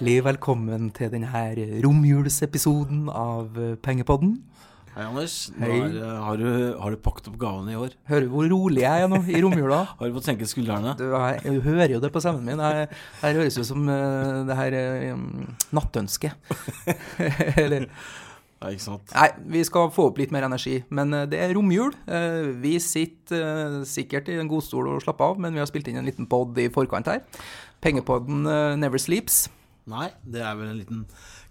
hjertelig velkommen til denne romjulsepisoden av Pengepodden. Hei, Anders. Hei. Er, eh, har, du, har du pakket opp gavene i år? Hører du hvor rolig jeg er nå i romjula? Har du fått senket skuldrene? Du, jeg, jeg hører jo det på stemmen min. Jeg, her høres jo som uh, det her um, nattønsket. Eller Ja, ikke sant? Nei, vi skal få opp litt mer energi. Men eh, det er romjul. Eh, Vi sitter eh, sikkert i en godstol og slapper av, men vi har spilt inn en liten pod i forkant her. Pengepodden eh, Never Sleeps. Nei, det er vel en liten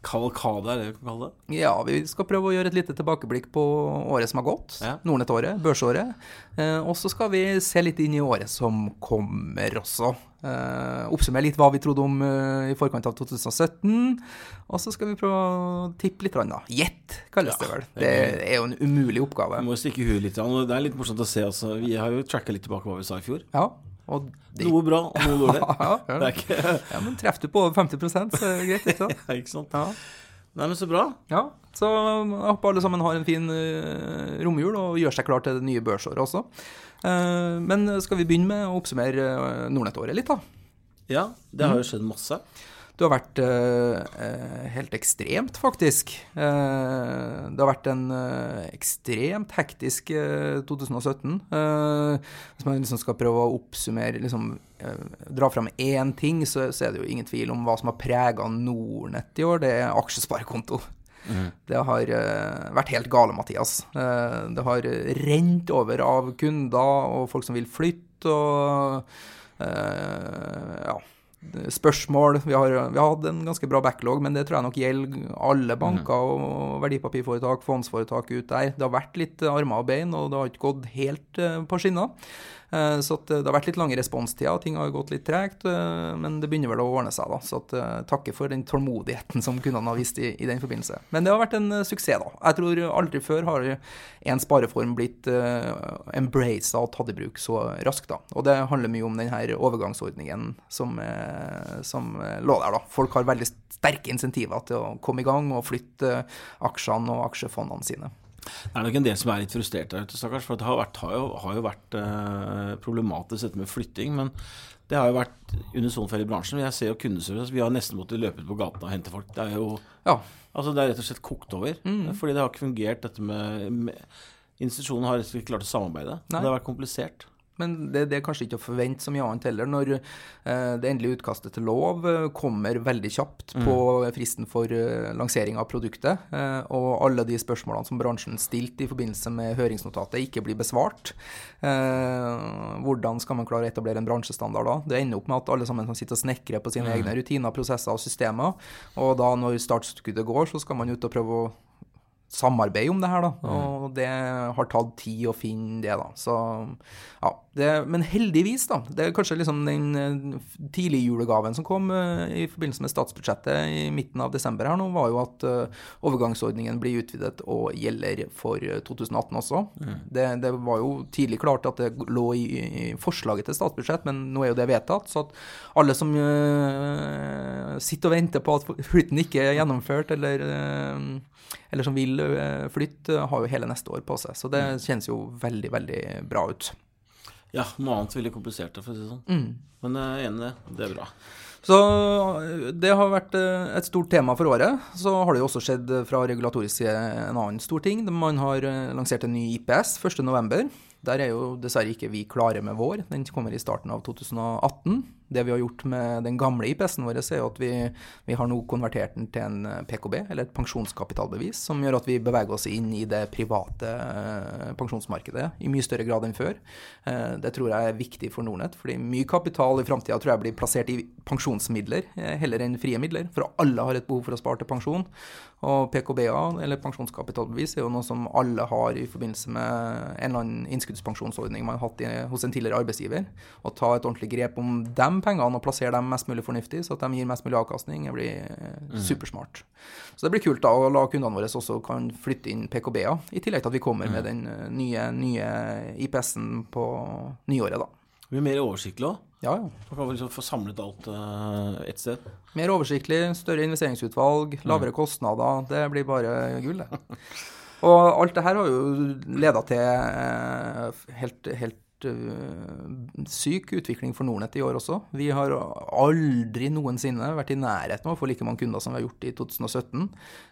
kavalkade, er det vi kan kalle det? Ja, vi skal prøve å gjøre et lite tilbakeblikk på året som har gått. Ja. Nordnett-året, børsåret. Eh, og så skal vi se litt inn i året som kommer også. Eh, oppsummere litt hva vi trodde om eh, i forkant av 2017. Og så skal vi prøve å tippe litt. grann, da. Gjett, kalles det vel. det er jo en umulig oppgave. Vi må stikke huet litt. Det er litt morsomt å se. Altså. Vi har jo tracka litt tilbake hva vi sa i fjor. Ja, det, Noe bra og noe dårlig. ja, Det ja. er ikke ja, men treffer du på over 50 så er det greit, ikke sant? Ikke sant? Ja. Nei, men så bra. ja. Så jeg håper alle sammen har en fin uh, romjul og gjør seg klar til det nye børsåret også. Uh, men skal vi begynne med å oppsummere uh, Nordnett-året litt, da? Ja, det har Mm. jo skjedd masse. Det har vært eh, eh, helt ekstremt, faktisk. Eh, det har vært en eh, ekstremt hektisk eh, 2017. Eh, hvis man liksom skal prøve å oppsummere, liksom, eh, dra fram én ting, så, så er det jo ingen tvil om hva som har prega Nordnett i år. Det er aksjesparekonto. Det har eh, vært helt gale, Mathias. Eh, det har rent over av kunder og folk som vil flytte, og eh, ja, spørsmål. Vi har, vi har hatt en ganske bra backlog, men det tror jeg nok gjelder alle banker og verdipapirforetak, fondsforetak ut der. Det har vært litt armer og bein, og det har ikke gått helt eh, på skinner. Eh, Så eh, det har vært litt lange responstider, ting har gått litt tregt, eh, men det begynner vel å ordne seg, da. Så at, takker for den tålmodigheten som kundene har vist i, i den forbindelse. Men det har vært en suksess, da. Jeg tror aldri før har en spareform blitt embraced og tatt i bruk så raskt, da. Og det handler mye om den her overgangsordningen som, som lå der, da. Folk har veldig sterke insentiver til å komme i gang og flytte aksjene og aksjefondene sine. Det er nok en del som er litt frustrert der ute, stakkars. For det har, vært, har jo, har jo vært eh, problematisk dette med flytting. Men det har jo vært unisont for hele bransjen. Jeg ser jo kundeservice. Vi har nesten måttet løpe ut på gata og hente folk. Det er jo Ja. Altså Det er rett og slett kokt over. Fordi det har ikke fungert dette med, med Institusjonen har ikke klart å samarbeide. Nei. Det har vært komplisert. Men det, det er kanskje ikke å forvente så mye annet heller, når eh, det endelige utkastet til lov eh, kommer veldig kjapt på fristen for uh, lansering av produktet, eh, og alle de spørsmålene som bransjen stilte i forbindelse med høringsnotatet, ikke blir besvart. Eh, hvordan skal man klare å etablere en bransjestandard da? Det ender opp med at alle sammen kan sitte og snekre på sine egne rutiner, prosesser og systemer, og da når startskuddet går, så skal man ut og prøve å samarbeide om det her, da. Og det har tatt tid å finne det, da. Så ja. Det, men heldigvis, da. Det er kanskje liksom den tidlige julegaven som kom uh, i forbindelse med statsbudsjettet i midten av desember her nå, var jo at uh, overgangsordningen blir utvidet og gjelder for eh, 2018 også. Det, det var jo tidlig klart at det lå i, i forslaget til statsbudsjett, men nå er jo det vedtatt. Så at alle som uh, sitter og venter på at flytten ikke er gjennomført, eller eh, eller som vil eh, flytte, har jo hele neste år på seg. Så det kjennes jo veldig, veldig bra ut. Ja, noe annet ville komplisert det, for å si det sånn. Men jeg er enig i det. Det er bra. Så eh, det har vært eh, et stort tema for året. Så har det jo også skjedd eh, fra regulatorisk side en annen stor ting. Man har eh, lansert en ny IPS 1.11. Der er jo dessverre ikke vi klare med vår. Den kommer i starten av 2018. Det vi har gjort med den gamle IPS-en vår, er at vi, vi har nå konvertert den til en eh, PKB, eller et pensjonskapitalbevis, som gjør at vi beveger oss inn i det private eh, pensjonsmarkedet i mye større grad enn før. Eh, det tror jeg er viktig for Nordnett, fordi mye kapital i framtida tror jeg blir plassert i pensjonsmidler heller enn frie midler, for alle har et behov for å spare til pensjon. Og PKB-er, eller pensjonskapitalbevis, er jo noe som alle har i forbindelse med en eller annen innskuddspensjonsordning man har hatt i, hos en tidligere arbeidsgiver. Å ta et ordentlig grep om de pengene og plassere dem mest mulig fornuftig, så at de gir mest mulig avkastning, det blir eh, supersmart. Så det blir kult da å la kundene våre også kan flytte inn PKB-er, i tillegg til at vi kommer med den eh, nye, nye IPS-en på nyåret, da. Det blir mer oversiktlig òg. Ja, ja. Man kan liksom få samlet alt uh, ett sted. Mer oversiktlig, større investeringsutvalg, lavere kostnader. Det blir bare gull, det. Og alt det her har jo leda til helt, helt syk utvikling for Nordnett i år også. Vi har aldri noensinne vært i nærheten av å få like mange kunder som vi har gjort i 2017.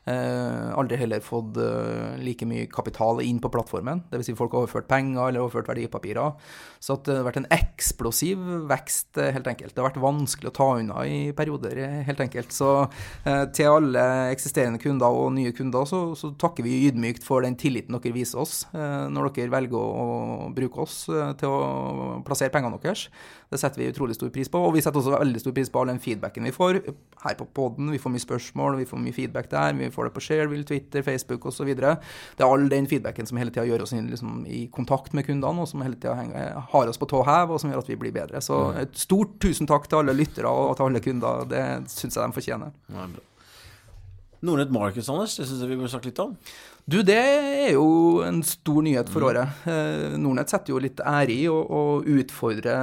Uh, aldri heller fått uh, like mye kapital inn på plattformen. Dvs. Si folk har overført penger eller overført verdipapirer. Så det har vært en eksplosiv vekst, helt enkelt. Det har vært vanskelig å ta unna i perioder, helt enkelt. Så til alle eksisterende kunder og nye kunder så, så takker vi ydmykt for den tilliten dere viser oss når dere velger å bruke oss eh, til å plassere pengene deres. Det setter vi utrolig stor pris på. Og vi setter også veldig stor pris på all den feedbacken vi får her på poden. Vi får mye spørsmål, vi får mye feedback der. Vi får det på Shareville, Twitter, Facebook osv. Det er all den feedbacken som hele tida gjør oss liksom, i kontakt med kundene, og som hele tida har oss på tå hev, og som gjør at vi blir bedre. Så mm. et stort tusen takk til alle lyttere og til alle kunder. Det syns jeg de fortjener. Ja, Nordnett Markets, Anders, det syns jeg vi bør snakke litt om. Du, det er jo en stor nyhet for mm. året. Eh, Nordnett setter jo litt ære i å, å, utfordre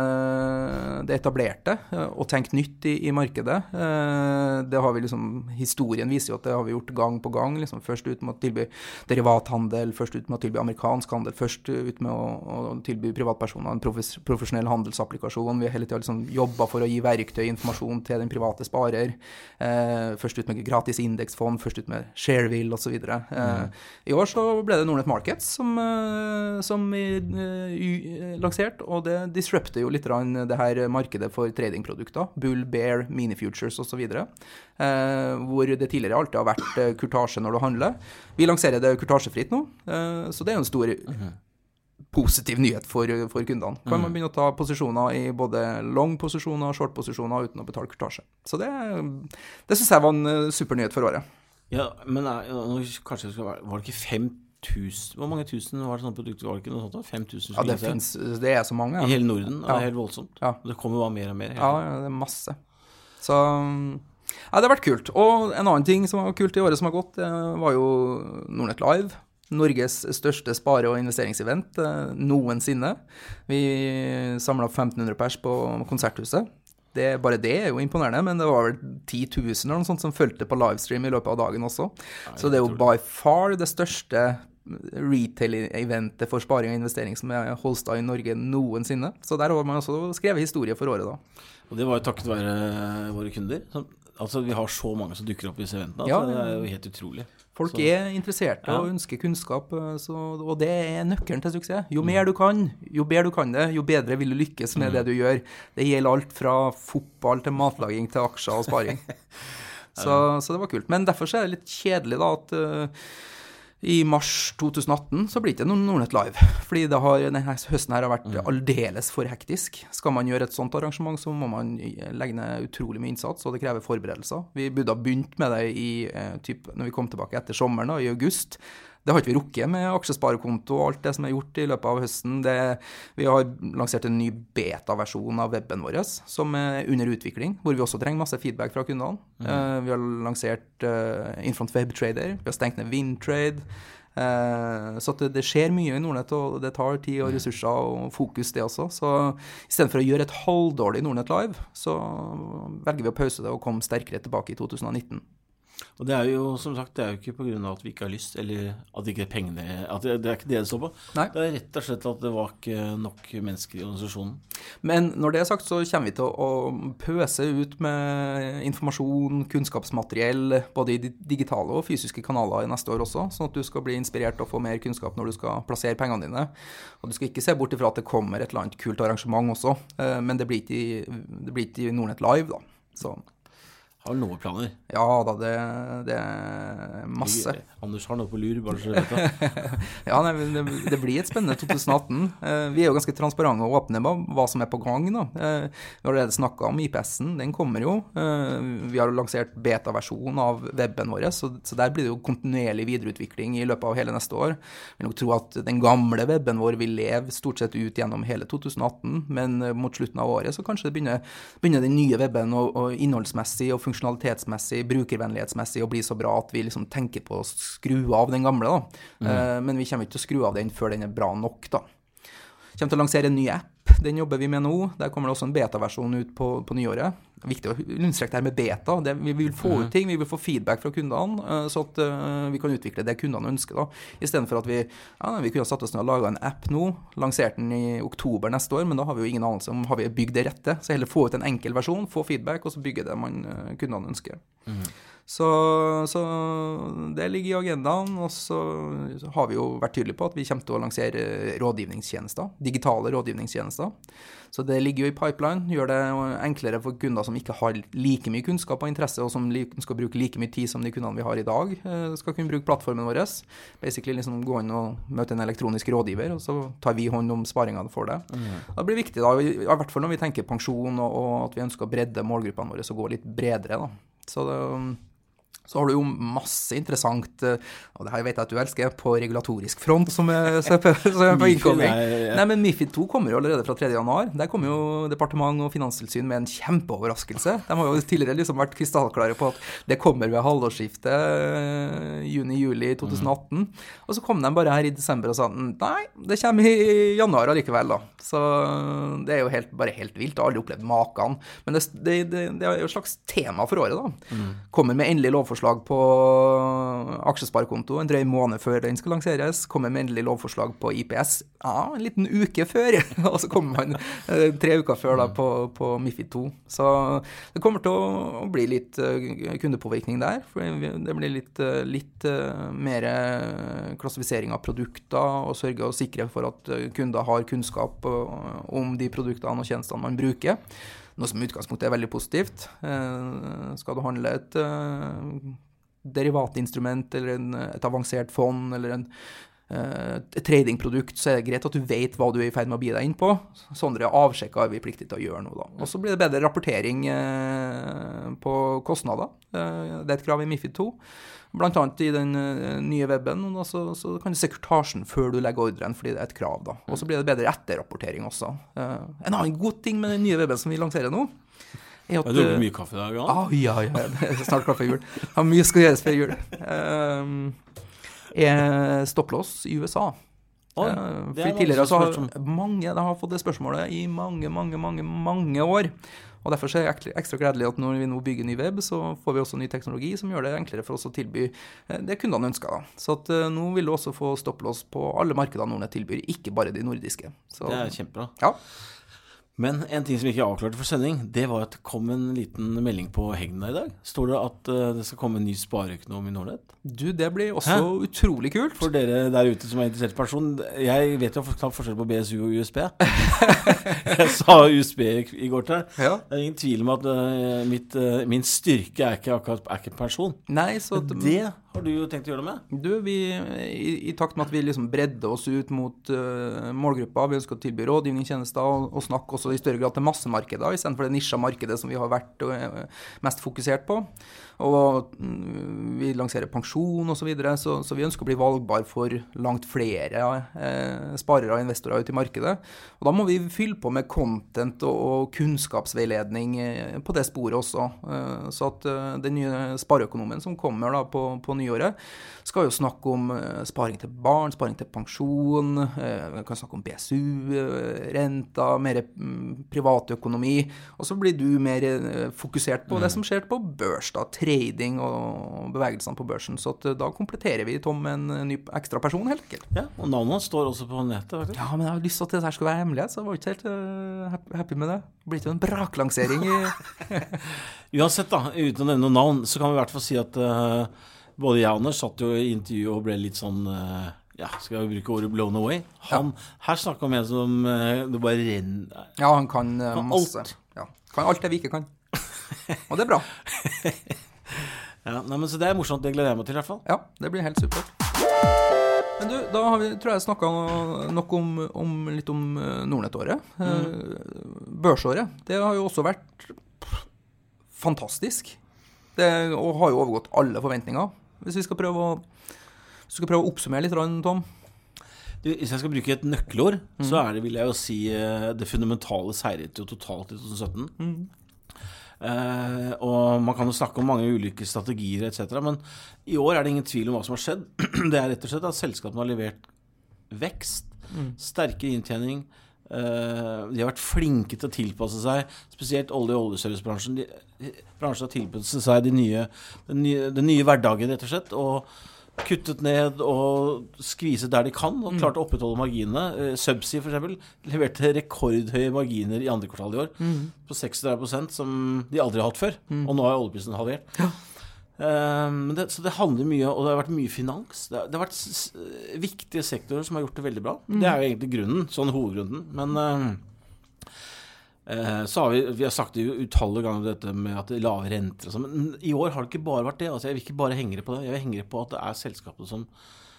det etablerte eh, og tenke nytt i, i, markedet. Eh, det har vi liksom, Historien viser jo at det har vi gjort gang på gang. Liksom, først ut med å tilby derivathandel, først ut med å tilby amerikansk handel, først ut med å, å tilby privatpersoner en profesjonell handelsapplikasjon. Vi har hele tida liksom jobba for å gi verktøy, og informasjon til den private sparer. Først ut med gratis indeksfond, først ut med Shareville osv. Mm. I år så ble det Nordnett Markets som, eh, som uh, lansert, og det disrupter jo litt det her markedet for tradingprodukter. Bull, Bear, Minifutures osv. Hvor det tidligere alltid har vært kurtasje når du handler. Vi lanserer det kurtasjefritt nå, så det er jo en stor mm positiv nyhet for, for kundene. Kan man mhm. begynne å ta posisjoner i både long posisjoner og short posisjoner uten å betale kurtasje. Så det, det syns jeg var en super nyhet for året. Ja, men kanskje det skal være Var det ikke 5000 Hvor mange tusen var det sånne produkter? Var det ikke noe sånt? 5000? Ja, det, finnes, det er så mange. Ja. I hele Norden. Ja. Det er helt voldsomt. Ja. Det kommer bare mer og mer. Ja, ja, det er masse. Så ja, det har vært kult. Og en annen ting som var kult i året som har gått, var jo Nordnett Live. Norges største spare- og investeringsevent eh, noensinne. Vi samla 1500 pers på Konserthuset. Det, bare det er jo imponerende, men det var vel 10 000 eller noe sånt som fulgte på livestream i løpet av dagen også. Så det er jo by far det største retail-eventet for sparing og investering som er Holstad i Norge noensinne. Så der har man også skrevet historie for året, da. Og det var jo takket være våre kunder. Altså, Vi har så mange som dukker opp i disse eventene. Altså, ja, det er jo helt utrolig. Folk så. er interesserte ja. og ønsker kunnskap, eh, så, og det er nøkkelen til suksess. Jo mm. mer du kan, jo bedre du kan det, jo bedre vil du lykkes med mm. det du gjør. Det gjelder alt fra fotball til matlaging til aksjer og sparing. så, så, det var kult. Men derfor er det litt kjedelig da at uh, i mars 2018 så blir det ikke noen Nordnett Live. Fordi har, denne høsten her har vært mm. aldeles for hektisk. Skal man gjøre et sånt arrangement, så må man legge ned utrolig mye innsats, og det krever forberedelser. Vi burde ha begynt med det i, eh, typ, når vi kom tilbake etter sommeren, da, i august. Det har ikke vi rukket med aksjesparekonto og alt det som er gjort i løpet av høsten. Det, vi har lansert en ny beta-versjon av weben vår som er under utvikling, hvor vi også trenger masse feedback fra kundene. Mm. Uh, vi har lansert uh, Infront Webtrader, vi har stengt ned Windtrade. Uh, så det, det, skjer mye i Nordnett, og det tar tid og ressurser og fokus, det også. Så istedenfor å gjøre et halvdårlig Nordnett Live, så velger vi å pause det og komme sterkere tilbake i 2019. Og det er jo som sagt, det er jo ikke pga. at vi ikke har lyst, eller at ikke pengene at det, det er ikke det det står på. Nei. Det er rett og slett at det var ikke nok mennesker i organisasjonen. Men når det er sagt, så kommer vi til å pøse ut med informasjon, kunnskapsmateriell, både i digitale og fysiske kanaler i neste år også, sånn at du skal bli inspirert og få mer kunnskap når du skal plassere pengene dine. Og du skal ikke se bort ifra at det kommer et eller annet kult arrangement også, eh, men det blir ikke, det blir ikke Nordnett Live, da. Så har noen planer? Ja da, det, det er masse. Anders har noe på lur, bare så du vet det. ja, nei, det, det, blir et spennende 2018. Eh, vi er jo ganske transparente og åpne med hva som er på gang. da. Eh, vi har allerede snakka om IPS-en, den kommer jo. Eh, vi har lansert beta-versjon av weben vår, så, så, der blir det jo kontinuerlig videreutvikling i løpet av hele neste år. Jeg vil nok tro at den gamle weben vår vil leve stort sett ut gjennom hele 2018, men mot slutten av året så kanskje det begynner, begynner den nye weben og innholdsmessig og funksjonalitetsmessig, brukervennlighetsmessig å bli så bra at vi liksom tenker på å skru av den gamle. da. Mm. Eh, men vi kommer ikke til å skru av den før den er bra nok. da. Kommer til å lansere en ny app Den jobber vi med nå. Der kommer det også en beta-versjon ut på, på nyåret. Det er viktig å understreke det her med beta. Det, vi vil få ut ting, vi vil få feedback fra kundene, uh, så at uh, vi kan utvikle det kundene ønsker. da. Istedenfor at vi ja, vi kunne satt oss ned og laga en app nå, lansert den i oktober neste år, men da har vi jo ingen anelse om har vi bygd det rette. Så heller få ut en enkel versjon, få feedback, og så bygge det man, uh, kundene ønsker. Mm. Så, så, det ligger i agendaen. Og så har vi jo vært tydelige på at vi kommer til å lansere rådgivningstjenester. Digitale rådgivningstjenester. Så det ligger jo i pipeline. Gjør det enklere for kunder som ikke har like mye kunnskap og interesse, og som skal bruke like mye tid som de kundene vi har i dag, eh, skal kunne bruke plattformen vår. Basically liksom gå inn og møte en elektronisk rådgiver, og så tar vi hånd om sparingene for det. Mm. Det blir viktig, da, i hvert fall når vi tenker pensjon, og, og at vi ønsker å bredde målgruppene våre og gå litt bredere. da. Så det så har du jo masse interessant, eh, og det her vet jeg at du elsker, på regulatorisk front som er, som er på innkomming. Nei, men Mifid 2 kommer jo allerede fra 3.1. Der kommer jo departement og finanstilsyn med en kjempeoverraskelse. De har jo tidligere liksom vært krystallklare på at det kommer ved halvårsskiftet eh, juni-juli 2018. Mm. Og så kom de bare her i desember og sa nei, det kommer i januar allikevel, da. Så det er jo helt, bare helt vilt. Jeg har aldri opplevd maken. Men det, det, det, det er jo et slags tema for året, da. Mm. Kommer med endelig lovforslag lovforslag på aksjesparekonto en drøy måned før den skal lanseres. Kommer med endelig lovforslag på IPS ja, en liten uke før. og så kommer man eh, tre uker før da på, på Mifid 2. Så det kommer til å bli litt eh, kundepåvirkning der. For det blir litt, eh, litt mer klassifisering av produkter og sørge og sikre for at kunder har kunnskap om de produktene og tjenestene man bruker. Noe som i utgangspunktet er veldig positivt. Eh, skal du handle et eh, derivatinstrument eller en, et avansert fond eller en eh, et tradingprodukt, så er det greit at du vet hva du er i ferd med å bi deg inn på. Sånne avsjekker er vi pliktige til å gjøre nå, da. Og så blir det bedre rapportering på kostnader. Det er et krav i Mifid 2. Annet i den uh, nye weben. Så, så, kan du se kurtasjen før du legger ordren, fordi det er et krav. da. Og så blir det bedre etterrapportering også. Uh, en annen god ting med den nye weben som vi lanserer nå, er at du har mye kaffe i dag? Ja, ah, ja, ja. Det er snart kaffe jul. Har mye skal gjøres før jul. Er stopplås i USA. Uh, fordi tidligere så har mange de har fått det spørsmålet i mange, mange, mange, mange år. Og Derfor er det ekstra gledelig at når vi nå bygger ny web, så får vi også ny teknologi som gjør det enklere for oss å tilby eh, det kundene ønsker. Da. Så at, uh, nå vil du også få stopplås på alle markedene Nordnett tilbyr, ikke bare de nordiske. Så, det er kjempebra. Ja. Men en ting som vi ikke avklarte for sending, det var at det kom en liten melding på Hegna i dag. Står det at uh, det skal komme en ny spareøkonom i Nordnett? Du, det blir også Hæ? utrolig kult. For dere der ute som er interessert i person. Jeg vet jo knapt forskjell på BSU og USB. jeg sa USB i går til deg. Ja. Det er ingen tvil om at uh, mitt, uh, min styrke er ikke akkurat er ikke person. Nei, så det har du jo tenkt å gjøre det med? Du, vi, i, i, takt med at vi liksom bredder oss ut mot uh, målgruppa, vi ønsker å tilby rådgivningstjenester og, og snakke også i større grad til massemarkedet istedenfor det nisja markedet som vi har vært uh, mest fokusert på. Og mm, vi lanserer pensjon osv., så, videre, så Så vi ønsker å bli valgbar for langt flere eh, sparere og investorer ute i markedet. Og da må vi fylle på med content og, og kunnskapsveiledning på det sporet også. så at den nye spareøkonomen som kommer da på, på nyåret, skal jo snakke om eh, sparing til barn, sparing til pensjon, eh, kan snakke om BSU, eh, renta, mer mm, privatøkonomi. Og så blir du mer fokusert på mm. det som skjer på børs, da, trading og bevegelsene på børsen. Så da kompletterer vi Tom med en ny ekstra person, helt enkelt. Ja, og navnet hans står også på nettet, faktisk. Ja, men jeg hadde lyst til at dette skulle være hemmelighet, så jeg var ikke helt uh, happy med det. Det blir jo en braklansering Uansett, da, uten å nevne noe navn, så kan vi i hvert fall si at uh, både jeg og Anders satt jo i intervjuet og ble litt sånn uh, ja, skal vi bruke ordet 'blown away'? Han, ja. Her snakker vi om en som eh, det bare renner Ja, han kan, eh, kan masse. Alt. Ja. Kan alt det vi ikke kan. Og det er bra. ja, nei, men Så det er morsomt. Det gleder jeg meg til, i hvert fall. Ja, det blir helt supert. Men du, da har vi, tror jeg snakka nok om, om, litt om Nordnett-året. Mm. Børsåret. Det har jo også vært fantastisk. Det har jo overgått alle forventninger. Hvis vi skal prøve å, skal prøve å oppsummere litt, Tom? Du, hvis jeg skal bruke et nøkkelord, mm. så er det, vil jeg jo si, eh, det fundamentale seiret jo totalt i 2017. Mm. Eh, og man kan jo snakke om mange ulike strategier etc., men i år er det ingen tvil om hva som har skjedd. Det er rett og slett at selskapene har levert vekst, mm. sterkere inntjening, Uh, de har vært flinke til å tilpasse seg, spesielt olje- og oljeservicebransjen. De, bransjen har tilpasset seg den nye, de nye, de nye hverdagen, rett og slett. Og kuttet ned og skviset der de kan, og klart å opprettholde marginene. Uh, Subsea f.eks. leverte rekordhøye marginer i andre kvartal i år. Mm. På 36% som de aldri har hatt før. Og nå er oljeprisen halvert. Ja. Um, det, så det handler mye Og det har vært mye finans. Det har, det har vært viktige sektorer som har gjort det veldig bra. Det er jo egentlig grunnen, sånn hovedgrunnen. Men um, eh, så har vi, vi har sagt det utallige ganger dette med at det er lave renter og sånn. Men i år har det ikke bare vært det. Altså, jeg vil ikke bare henge det på det. Jeg vil henge det på at det er selskapene som,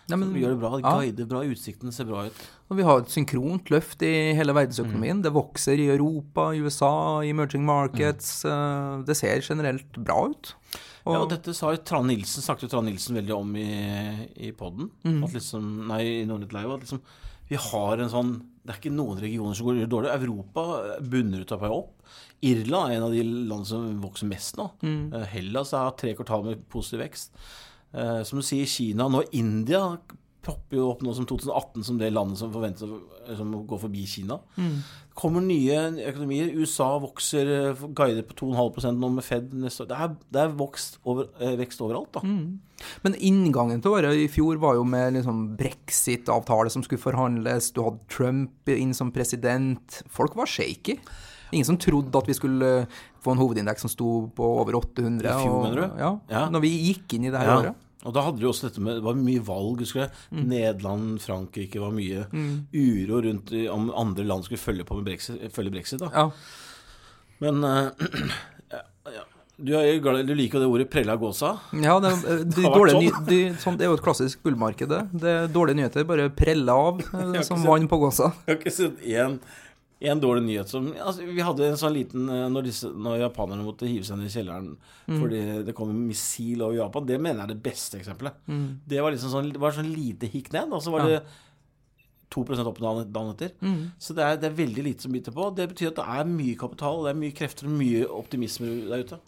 Nei, men- som gjør det bra. ja. Guider bra, utsiktene ser bra ut. Og vi har et synkront løft i hele Mm. verdensøkonomien. Det vokser i Europa, i USA, i emerging markets. Mm. Eh, Det ser generelt bra ut. Og, Ja, og dette sa jo Trane Nilsen, snakket jo Trane Nilsen veldig om i, i poden. At liksom, nei, i Nordnett Live. At liksom, vi har en sånn Det er ikke noen regioner som går dårlig. Europa bunner ut av vei opp. Irland er en av de landene som vokser mest nå. Mm. Hellas har tre kvartal med positiv vekst. Eh, som du sier, Kina Nå India propper jo opp nå som 2018 som det landet som forventes å som går forbi Kina. kommer nye økonomier. USA vokser, eh, guider på 2,5 nå med Fed neste år. Det er, det er vokst over, eh, vekst overalt, da. Men inngangen til året i fjor var jo med liksom brexit-avtale som skulle forhandles. Du hadde Trump inn som president. Folk var shaky. Ingen som trodde at vi skulle eh, få en hovedindeks som sto på over 800. I fjor, mener du? Ja, Ja. Når vi gikk inn i det her Ja. året. Og da hadde de også dette med Det var mye valg, husker du. Nederland, Frankrike var mye uro rundt om andre land skulle følge på med brexit. Følge brexit da. Ja. Men uh, ja, ja. Du, er, du liker det ordet 'prella gåsa'? Ja, det, er- de dårlige sånn. de, sånn, det er jo et klassisk gullmarked. det. er dårlige nyheter bare prella av eh, som vann på gåsa. Jeg har ikke sett én en dårlig nyhet som altså, Vi hadde en sånn liten eh, Når, disse, når japanerne måtte hive seg ned i kjelleren fordi det kom en missil over Japan, det mener jeg er det beste eksempelet. Det var liksom sånn, var sånn lite hikk ned, og så var det 2 opp dagen etter. etter. Så det er, det er veldig lite som biter på. Det betyr at det er mye kapital, det er mye krefter og mye optimisme der ute.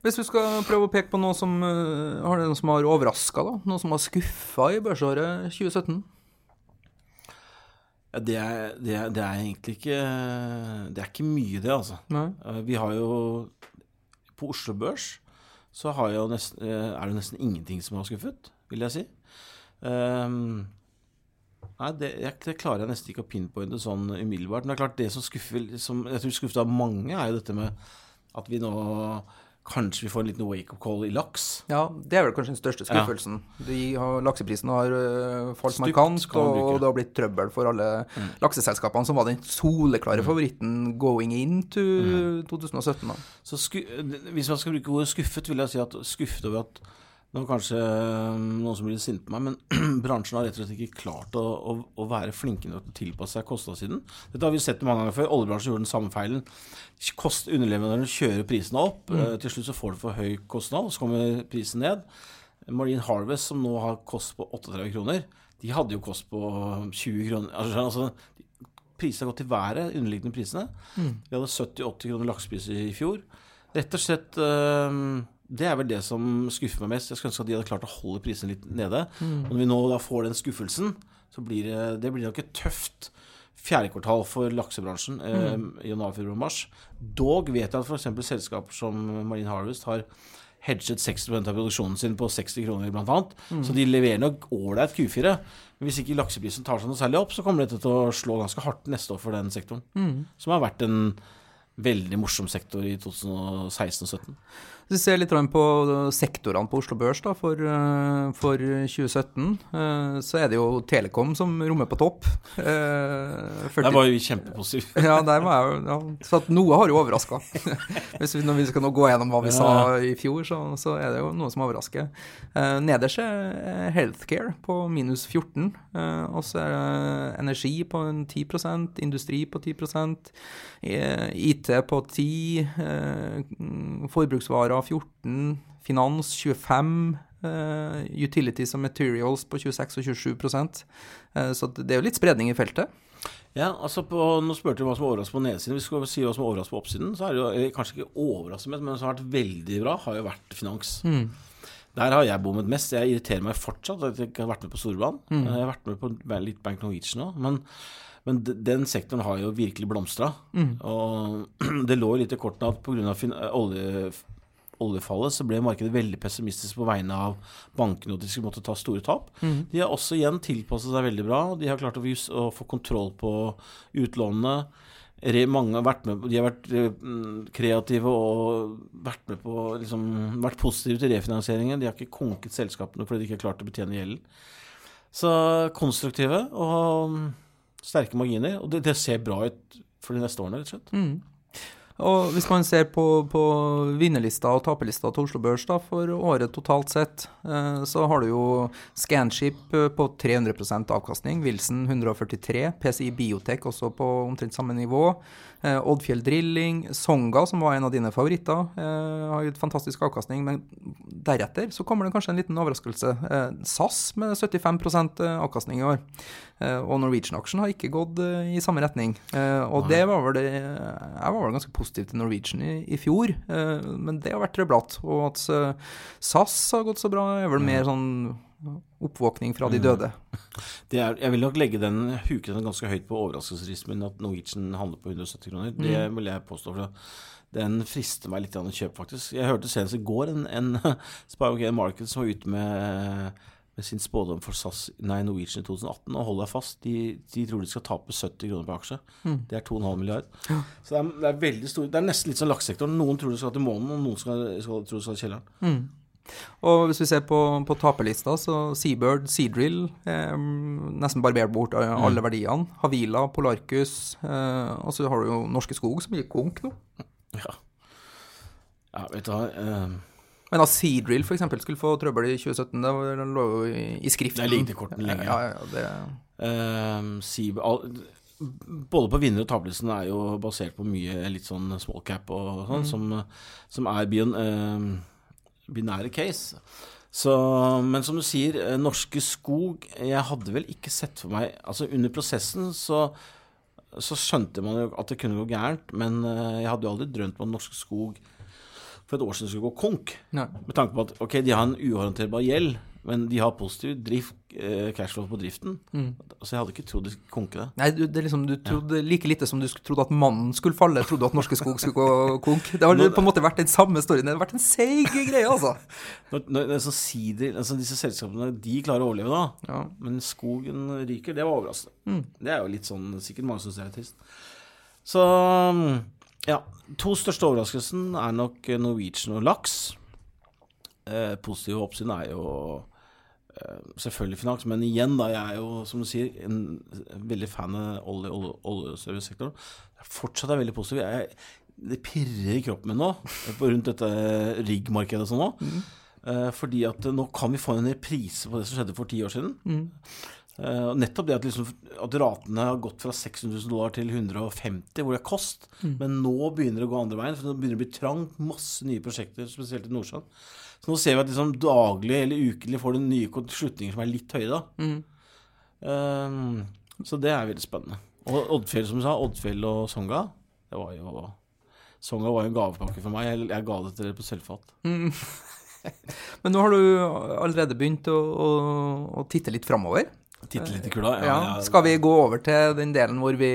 Hvis du skal prøve å peke på noe som eh, noe som har overraska. Noe som har skuffa i børsåret 2017? Ja, det, er, det, er, det er egentlig ikke Det er ikke mye, det, altså. Nei. Eh, Vi har jo På Oslo Børs så nesten, eh, er det nesten ingenting som har skuffet, vil jeg si. Um, nei, det, jeg, det klarer jeg nesten ikke å pinpointe sånn umiddelbart. Men det er klart, det som skuffer som jeg tror skuffer av mange, er jo dette med at vi nå kanskje vi får en liten wake-up call i laks. Ja, det er vel kanskje den største Ja. skuffelsen. De har, lakseprisen har falt Stupt, markant, skal og det har blitt trøbbel for alle lakseselskapene, som var den soleklare favoritten going into 2017. Da. Så sku, hvis man skal bruke ordet skuffet, vil jeg si at skuffet over at nå kanskje eh, noen som blir sinte på meg, men bransjen har rett og slett ikke klart å, å, å være flinke nok til å tilpasse seg kostnadssiden. Dette har vi sett mange ganger før. Oljebransjen gjorde den samme feilen. Kost, underleverandørene kjører prisene opp. Mm. Til slutt så får du for høy kostnad, og så kommer prisen ned. Marine Harvest, som nå har kost på 38 kroner, de hadde jo kost på 20 kroner. Altså, altså, prisene har gått til været, underliggende prisene. Vi hadde 70-80 kroner laksepris i fjor. Rett og slett eh, Det er vel det som skuffer meg mest. Jeg skulle ønske at de hadde klart å holde prisene litt nede. Og når vi nå da får den skuffelsen, så blir det, det blir nok et tøft fjerde kvartal for laksebransjen eh, i januar, februar, mars. Dog vet jeg at f.eks. selskaper som Marine Harvest har hedget 60% av produksjonen sin på 60 kroner, blant annet. Så de leverer nok ålreit Q4. Men hvis ikke lakseprisen tar seg noe særlig opp, så kommer dette til å slå ganske hardt neste år for den sektoren. Som har vært en veldig morsom sektor i 2016 og 2017. Hvis vi ser litt på sektorene på Oslo Børs da, for, øh, for 2017, øh, så er det jo Telekom som rommer på topp. Eh, 40 Der var jo vi kjempepositive. Ja, der var jeg jo ja. Så at noe har jo overraska. Når vi skal nå gå gjennom hva vi sa i fjor, så, så er det jo noe som overrasker. Eh, nederst er Healthcare på minus 14. Eh, og så er det energi på en 10% industri på 10 eh, IT på 10 eh, forbruksvarer 14 finans 25 uh, utilities og materials på 26 og 27 uh, Så det er jo litt spredning i feltet. Ja, altså på, Nå spurte du hva som overrasker på nedsiden. Hvis vi skal si hva som overrasker på oppsiden, så er det jo kanskje ikke overraskende, men det som har vært veldig bra, har jo vært finans. Der har jeg bommet mest. Jeg irriterer meg fortsatt at jeg ikke har vært med på Storebrand. Jeg har vært med på litt Bank Norwegian nå. Men Men den sektoren har jo virkelig blomstra. Mm. Og det lå litt i kortene at pga. olje oljefallet så ble markedet veldig pessimistisk på vegne av bankene, og de skulle måtte ta store tap. Mm. De har også igjen tilpasset seg veldig bra. De har klart å, å få kontroll på utlånene. Mange har vært med, de har vært mm, kreative og vært, med på, liksom, vært positive til refinansieringen. De har ikke konket selskapene fordi de ikke har klart å betjene gjelden. Så konstruktive og mm, sterke marginer. Og det, det, ser bra ut for de neste årene, rett og slett. Mm. Og hvis man ser på, på vinnerlista og taperlista til Oslo Børs da, for året totalt sett, eh, så har du jo Scanship eh, på 300% avkastning, Wilson 143, PCI Biotech også på omtrent samme nivå. Eh, Oddfjell Drilling, Songa, som var en av dine favoritter, eh, har gitt fantastisk avkastning. Men deretter så kommer det kanskje en liten overraskelse. Eh, SAS med 75 eh, avkastning i år. og Norwegian-aksjen har ikke gått i samme retning. og det var vel det Jeg var vel ganske positiv til Norwegian i, i fjor, men det har vært trøblete. Og at SAS har gått så bra, er vel mer sånn oppvåkning fra de mm. døde. Er, jeg vil nok legge den huken ganske høyt på overraskelsesrismen at Norwegian handler på 170 kroner. Det mm. vil jeg påstå. den frister meg litt å kjøpe, faktisk. Jeg hørte senest i går en, en Sparrow Market som var ute med, med sin spådom for SAS, nei, Norwegian i 2018. Og hold deg fast, de, de, tror de skal tape 70 kroner på aksje. Mm. Det er 2,5 milliard. Ja. Så det er, det er, veldig stor Det er nesten litt som laksesektoren. Noen tror de skal til månen, og noen skal, skal, tror de skal til kjelleren. Mm. Og hvis vi ser på, på taperlista, så Seabird, Seadrill eh, nesten barbert bort mm. alle mm. verdiene. Havila, Polarcus, eh, og så har du jo Norske Skog som gikk konk nå. Ja. ja, vet du hva eh... Men at Seadrill f.eks. skulle få trøbbel i 2017, det lå jo i, i skriften. Det ligget i kortene lenge. Ja, ja, det... uh, all, både på vinner- og taperlisten er jo basert på mye litt sånn small cap og sånn, mm. som, som, er byen uh, binære case. Så, men som du sier, eh, Norske Skog Jeg hadde vel ikke sett for meg Altså Under prosessen så, så skjønte man jo at det kunne gå gærent, men eh, jeg hadde jo aldri drømt om at Norske Skog for et år siden skulle gå konk. Nei. Med tanke på at ok, de har en uhåndterbar gjeld, men de har positiv drift, eh, cashflow på driften. Mm. Så jeg hadde ikke trodd de skulle konke det. Nei, du, det liksom, du trodde ja. like lite som du trodde at mannen skulle falle, trodde du at Norske Skog skulle gå konk. Det har på en måte vært den samme storyen. Det har vært en seig greie, altså. Når, når, så sider, altså disse selskapene de klarer å overleve, da. Ja. Men skogen ryker. Det var overraskende. Mm. Det er jo litt sånn Sikkert mange syns det er trist. Så ja. To største overraskelsen er nok Norwegian og laks. Eh, positive oppsyn er jo selvfølgelig finans, men igjen, da, jeg er jo, som du sier, en, veldig fan av olje- og oljeservicesektoren. Fortsatt er veldig positiv. Jeg, det pirrer i kroppen min nå rundt dette riggmarkedet og sånn nå. Mm. Eh, fordi at nå kan vi få en reprise på det som skjedde for ti år siden. Mm. Uh, nettopp det at, liksom, at, ratene har gått fra 600 000 dollar til 150, hvor det er kost. Mm. Men nå begynner det å gå andre veien, for nå begynner det å bli trangt. Masse nye prosjekter, spesielt i Nordsjøen. Så nå ser vi at liksom daglig eller ukentlig får du nye slutninger som er litt høye, da. Mm. Um, så det er veldig spennende. Og Oddfjell, som du sa, Oddfjell og Songa, det var jo Songa var jo en gavepakke for meg. Jeg, jeg ga det til dere på sølvfat. Mm. Men nå har du allerede begynt å, å, å titte litt framover. Titte litt i kula? Ja, ja. Skal vi gå over til den delen hvor vi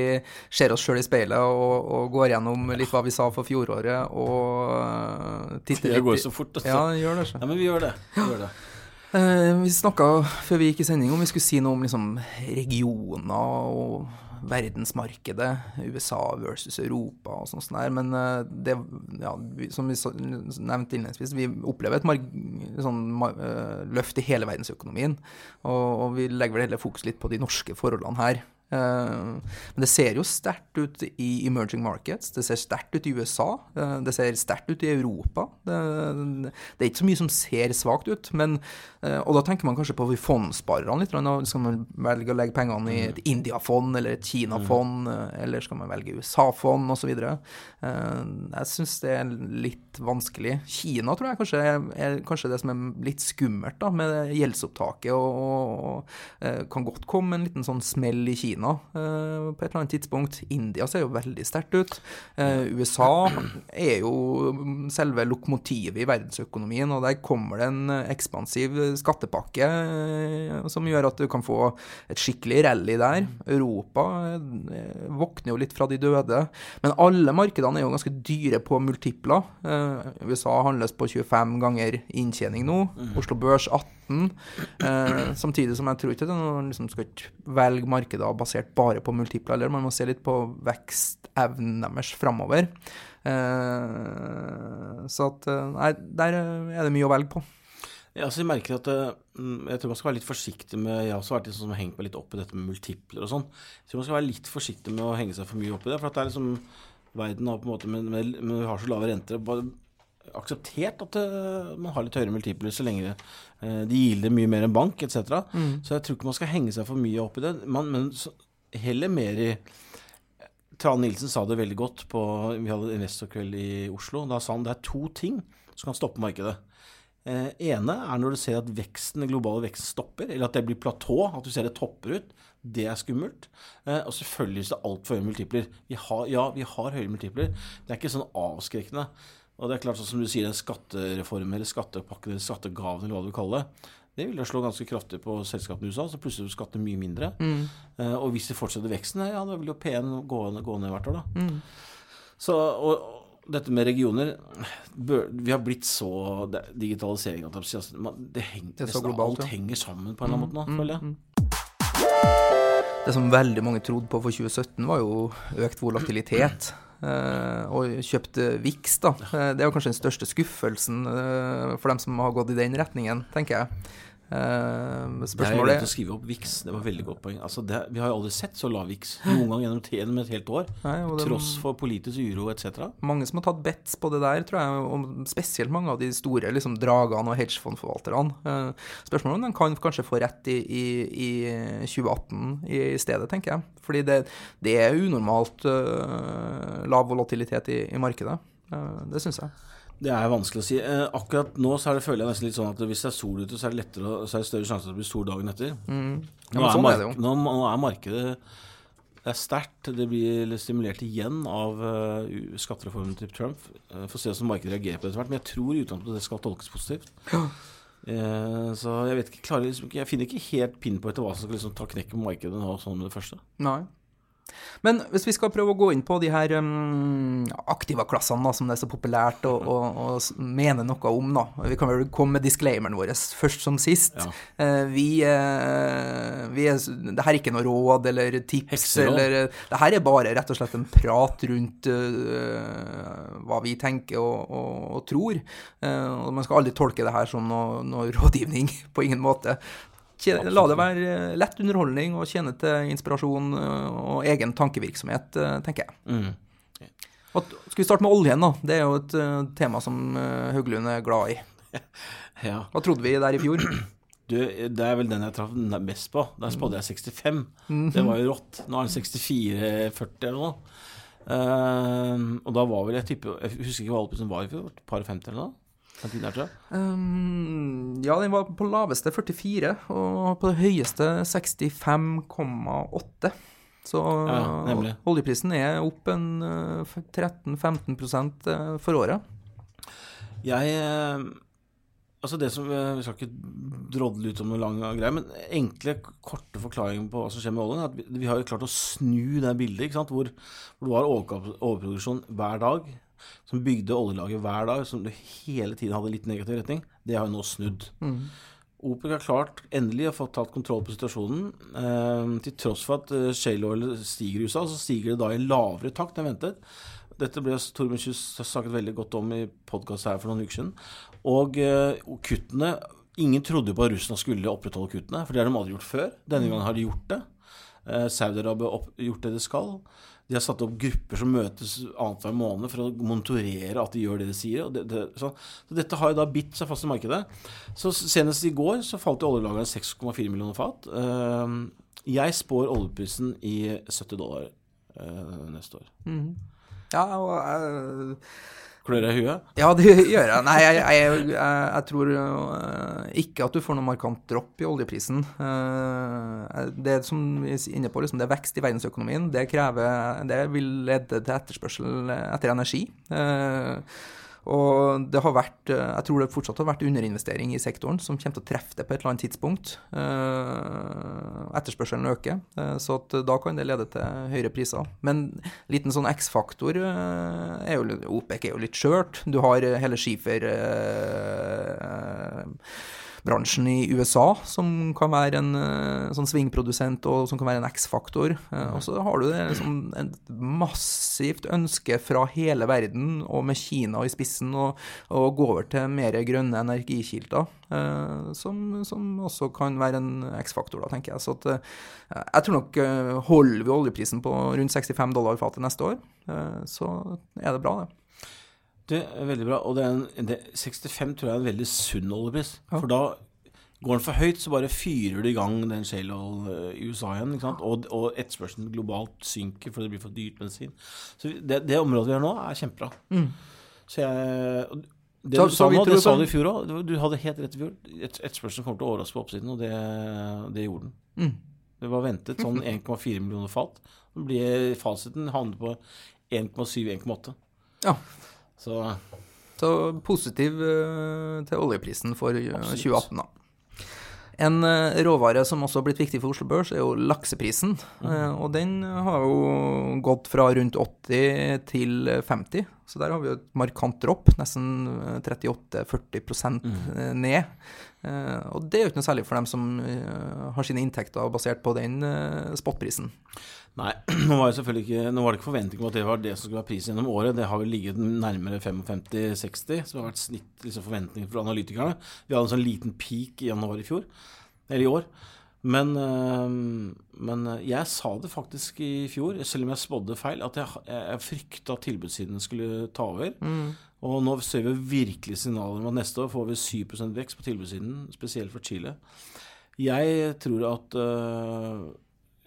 ser oss sjøl i speilet og, og, går gjennom litt hva vi sa for fjoråret, og uh, titte litt Det går så fort, altså. Ja, gjør det. Så. Ja, men vi gjør det. Vi gjør det. Uh, vi snakka før vi gikk i sending om vi skulle si noe om liksom, regioner og verdensmarkedet, USA versus Europa og sånn der. Men eh, det, ja, som vi nevnte innledningsvis, vi opplever et sånn, løft i hele verdensøkonomien. Og, og vi legger vel heller fokus litt på de norske forholdene her. Eh, men det ser jo sterkt ut i emerging markets, det ser sterkt ut i USA, eh, det ser sterkt ut i Europa. Det, det er ikke så mye som ser svakt ut. Men, eh, og da tenker man kanskje på fondssparerne litt. Skal man velge å legge pengene i et India-fond eller et Kina-fond, eller skal man velge USA-fond osv.? Jeg syns det er litt vanskelig. Kina tror jeg kanskje er kanskje det som er litt skummelt da, med gjeldsopptaket, og, og, og kan godt komme en liten sånn smell i Kina Kina eh, på et eller annet tidspunkt. India ser jo veldig sterkt ut. Eh, USA er jo selve lokomotivet i verdensøkonomien, og der kommer det en ekspansiv skattepakke eh, som gjør at du kan få et skikkelig rally der. Europa eh, våkner jo litt fra de døde. Men alle markedene er jo ganske dyre på multipler. Eh, USA handles på 25 ganger inntjening nå. Oslo Børs 18. Eh, samtidig som jeg tror ikke det er noe liksom skal ikke velge markeder basert bare på multiple eller man må se litt på vekstevnen deres framover. Eh, så at eh, Nei, der er det mye å velge på. Ja, jeg merker at eh, mm, jeg tror man skal være litt forsiktig med Jeg har også vært liksom, hengt meg litt opp i dette med multipler og sånn. Jeg tror man skal være litt forsiktig med å henge seg for mye opp i det. For at det er liksom Verden har på en måte men, vi har så lave renter bare akseptert at uh, man har litt høyere multipler så lenge uh, de gilder mye mer enn bank etc. Mm. Så jeg tror ikke man skal henge seg for mye opp i det. Man, men så, heller mer i Trane Nilsen sa det veldig godt på Vi hadde investorkveld i Oslo. Da sa han det er to ting som kan stoppe markedet. Eh, ene er når du ser at veksten, den globale veksten stopper, eller at det blir platå, at du ser det topper ut. Det er skummelt. Eh, og selvfølgelig hvis det er altfor høye multipler. Vi har, ja, vi har høye multipler. Det er ikke sånn avskrekkende. Og det er klart, sånn som du sier, den skattereformen eller skattepakken eller skattegaven eller hva du vil kalle det, det vil da slå ganske kraftig på selskapene i USA, så plutselig skatter mye mindre. Eh, og hvis det fortsetter veksten, ja, da vil jo P1 gå, gå ned hvert år, da. Så, og, dette med regioner Vi har blitt så Digitalisering at det, det henger, Det er så nesten globalt, alt ja. henger sammen på en eller annen måte nå, føler jeg. Det som veldig mange trodde på for 2017, var jo økt volatilitet. Eh, og kjøpt eh, VIX, da. Eh, det er jo kanskje den største skuffelsen for dem som har gått i den retningen, tenker jeg. Eh, Det er jo spørsmålet å skrive opp VIX. Det var veldig godt poeng. Altså det, vi har jo aldri sett så lav VIX noen gang gjennom, gjennom et helt år. Nei, det- Tross for politisk uro etc. mange som har tatt bets på det der, tror jeg, og spesielt mange av de store liksom, dragene og hedgefondforvalterne. Uh, spørsmålet om de kan kanskje få rett i, i, i 2018 i stedet, tenker jeg. Fordi det, det er unormalt uh, lav volatilitet i, i markedet. Det syns jeg. Det er vanskelig å si. Eh, akkurat nå så det, føler jeg nesten litt sånn at hvis det er sol ute, så er det lettere så er det større sjanse for at det blir sol dagen etter. Ja, Nå, er sånn er det nå, nå er markedet det er sterkt. Det blir stimulert igjen av uh, skattereformen til Trump. Uh, Får se hvordan markedet reagerer på det etter hvert. Men jeg tror utgangspunktet det skal tolkes positivt. Eh, så jeg vet ikke, klarer liksom Jeg finner ikke helt pinn på etter hva som skal liksom ta knekken på markedet nå sånn med det første. Nei. Men hvis vi skal prøve å gå inn på de her um, aktiva-klassene som det er så populært å, å, å mene noe om, da. Vi kan vel komme med disclaimeren vår først som sist. Ja. Uh, vi, uh, vi er, det her er ikke noe råd eller tips Hekseråd. eller eh, Det her er bare rett og slett en prat rundt uh, hva vi tenker og, og, og tror. Og man skal aldri tolke det her som noe, noe rådgivning, på ingen måte. Tjene, la det være eh, lett underholdning og tjene til inspirasjon eh, og egen tankevirksomhet, eh, tenker jeg. Mm. At, skal vi starte med oljen, da? Det er jo et tema som Høglund er glad i. Ja. Hva trodde vi der i fjor? Du, det er vel den jeg traff mest på. Der spådde jeg 65. Det var jo rått. Nå er den 64-40 eller noe. Uh, og da var vel jeg tipper Jeg husker ikke hva oljeprisen var i fjor. Et par og 50 eller noe? Um, ja, den var på laveste 44, og på det høyeste 65,8. Så Ja, oljeprisen er opp en eh, 13-15 eh, for året. Jeg eh, Altså det som eh, Vi skal ikke drodle ut om noe lang greie, men enkle, korte forklaringer på hva som skjer med oljen, er at vi, vi har jo klart å snu det bildet, ikke sant? Hvor, hvor du har overproduksjon hver dag, som bygde oljelaget hver dag, som du hele tiden hadde litt negativ retning. Det har jo nå snudd. OPEC har klart endelig å få tatt kontroll på situasjonen. Eh, til tross for at eh, shale oil stiger i USA, så stiger det da i lavere takt enn ventet. Dette ble Torbjørn Kjus snakket veldig godt om i podkast her for noen uker siden. Og eh, kuttene Ingen trodde på at Russland skulle opprettholde kuttene, for det har de aldri gjort før. Denne gangen har de gjort det. Eh, Saudi-Arabia gjort det de skal. De har satt opp grupper som møtes annenhver måned for å monitorere at de gjør det de sier. Det, det, så, så dette har jo da bitt seg fast i markedet. Så senest i går så falt oljelagrene 6,4 millioner fat. Eh, jeg spår oljeprisen i 70 dollar eh, neste år. Ja, og jeg, Klør jeg huet? Ja, det gjør jeg. Nei, jeg, jeg, jeg, jeg tror uh, ikke at du får noe markant dropp i oljeprisen. Uh, det som vi er inne på, liksom, det er vekst i verdensøkonomien. Det, krever, det vil lede til etterspørsel etter energi. Og det har vært Jeg tror det fortsatt har vært underinvestering i sektoren, som kommer til å treffe det på et eller annet tidspunkt. Etterspørselen øker, så da kan det lede til høyere priser. Men liten sånn X-faktor er jo OPEC er jo litt skjørt. Du har hele skifer bransjen i USA, som kan være en uh, sånn svingprodusent og som kan være en X-faktor. Uh, og så har du det, liksom, et massivt ønske fra hele verden, og med Kina i spissen, å gå over til mer grønne energikilder. Uh, som, som, også kan være en X-faktor, da, tenker jeg. Så at, jeg tror nok holder vi oljeprisen på rundt 65 dollar fatet neste år, så er det bra, det. Det er veldig bra. Og en, det, 65 tror jeg er en veldig sunn oljepris. Ja. For da går den for høyt, så bare fyrer du i gang den shale eh, i USA igjen. Og, og etterspørselen globalt synker fordi det blir for dyrt bensin. Så det, det området vi har nå, er kjempebra. Mm. Så jeg det du sa nå, det sa du i fjor òg. Du hadde helt rett i fjor. Etterspørselen kommer til å overraske på oppsiden, og det, det gjorde den. Mm. Det var ventet sånn 1,4 millioner fat. Blir fasiten havnet på 1,7-1,8. Ja. Så, så positiv uh, til oljeprisen for Absolutt. 2018, da. En uh, råvare som også har blitt viktig for Oslo Børs, er jo lakseprisen. Mm. og den har jo gått fra rundt 80 til 50, så der har vi jo et markant dropp. Nesten 38-40 mm. ned. og det er jo ikke noe særlig for dem som har sine inntekter basert på den spotprisen. Nei, nå var, ikke, nå var, det ikke forventning om at det var det som skulle være prisen gjennom året. Det har vel ligget nærmere 55-60, som har vært snitt liksom, forventninger for analytikerne. Vi hadde en sånn liten peak i januar i fjor, eller i år. Men, øh, men, jeg sa det faktisk i fjor, selv om jeg spådde feil, at jeg, jeg frykta at tilbudssiden skulle ta over. Mm. Og nå ser vi virkelig signaler om at neste år får vi 7 vekst på tilbudssiden, spesielt for Chile. Jeg tror at øh,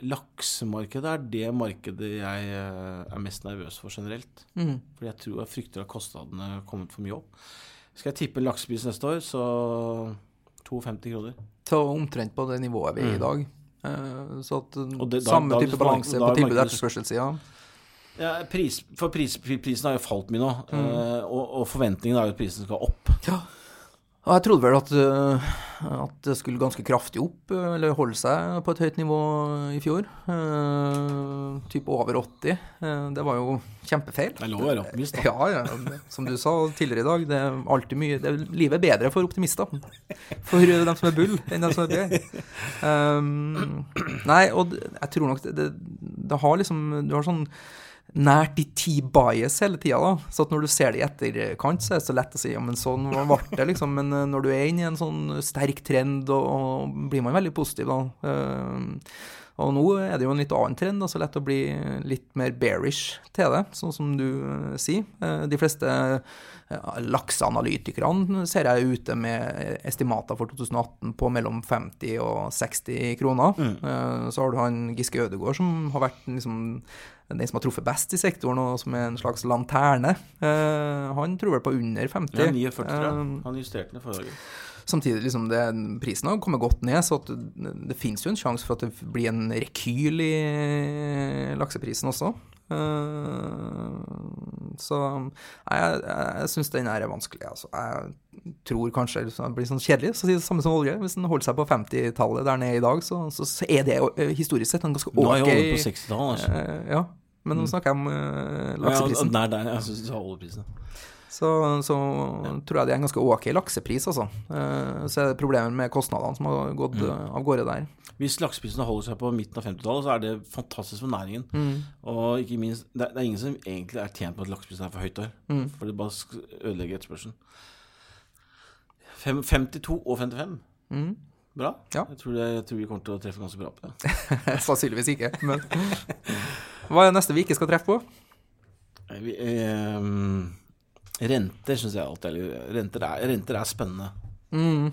laksemarkedet er det markedet jeg eh, er mest nervøs for generelt. Mm. Fordi jeg tror jeg frykter at kostnadene har kommet for mye opp. Skal jeg tippe en laksepris neste år, så 52 kroner. Så omtrent på det nivået vi er i i dag. Uh, så at det, da, samme da, type balanse på tilbud- og etterspørselssida. Ja, pris, for pris, prisen har jo falt mye nå, mm. uh, og, og, forventningen er jo at prisen skal opp. Ja. Og jeg trodde vel at, eh, at, det skulle ganske kraftig opp, eh, eller holde seg på et høyt nivå i fjor. Uh, typ over 80. Uh, det var jo kjempefeil. Det er lov å være optimist, da. Ja, ja, som du sa tidligere i dag, det er alltid mye det, Livet er bedre for optimister. For dem som er bull, enn dem som er bjørn. Um, nei, og jeg tror nok det, det, det har liksom Du har sånn nært i T-bias hele tida. da, Så at når du ser det i etterkant, så er det så lett å si ja, men sånn ble det, liksom. Men uh, når du er inne i en sånn sterk trend, og, og blir man veldig positiv, da. Uh, og nå er det jo en litt annen trend, så lett å bli litt mer bearish til det, sånn som du uh, sier. de fleste lakseanalytikerne ser jeg ute med estimater for 2018 på mellom 50 og 60 kroner. Mm. så har du han Giske Ødegård som har vært liksom den som har truffet best i sektoren, og som er en slags lanterne. Uh, han tror vel på under 50. Ja, 49, tror jeg. Uh, han justerte den forrige gang. Samtidig, liksom det, prisen har kommet godt ned, så det, det finnes jo en sjanse for at det blir en rekyl i lakseprisen også. Uh, så jeg, jeg, syns den er vanskelig. Altså. Jeg tror kanskje det blir sånn kjedelig, så det samme som olje. Hvis den holder seg på 50-tallet der nede i dag, så, så, er det historisk sett en ganske ok Nå er jeg på 60-tallet, altså. Ja. Men nå mm. snakker jeg om uh, lakseprisen. Ja, der, jeg syns du sa oljeprisen. Så, så ja. tror jeg det er en ganske ok laksepris, altså. Uh, så er det problemer med kostnadene som har gått mm. uh, av gårde der. Hvis lakseprisen holder seg på midten av 50-tallet, så er det fantastisk for næringen. Mm. Og ikke minst, det er, det er, ingen som egentlig er tjent på at lakseprisen er for høyt der. Mm. For det bare ødelegger etterspørselen. 52 og 55. Mm. Bra. Ja. Jeg, tror det, jeg, tror vi kommer til å treffe ganske bra på det. Sannsynligvis ikke, men Hva er det neste vi ikke skal treffe på? Vi, eh, renter syns jeg alltid er renter er, renter er spennende. Mm.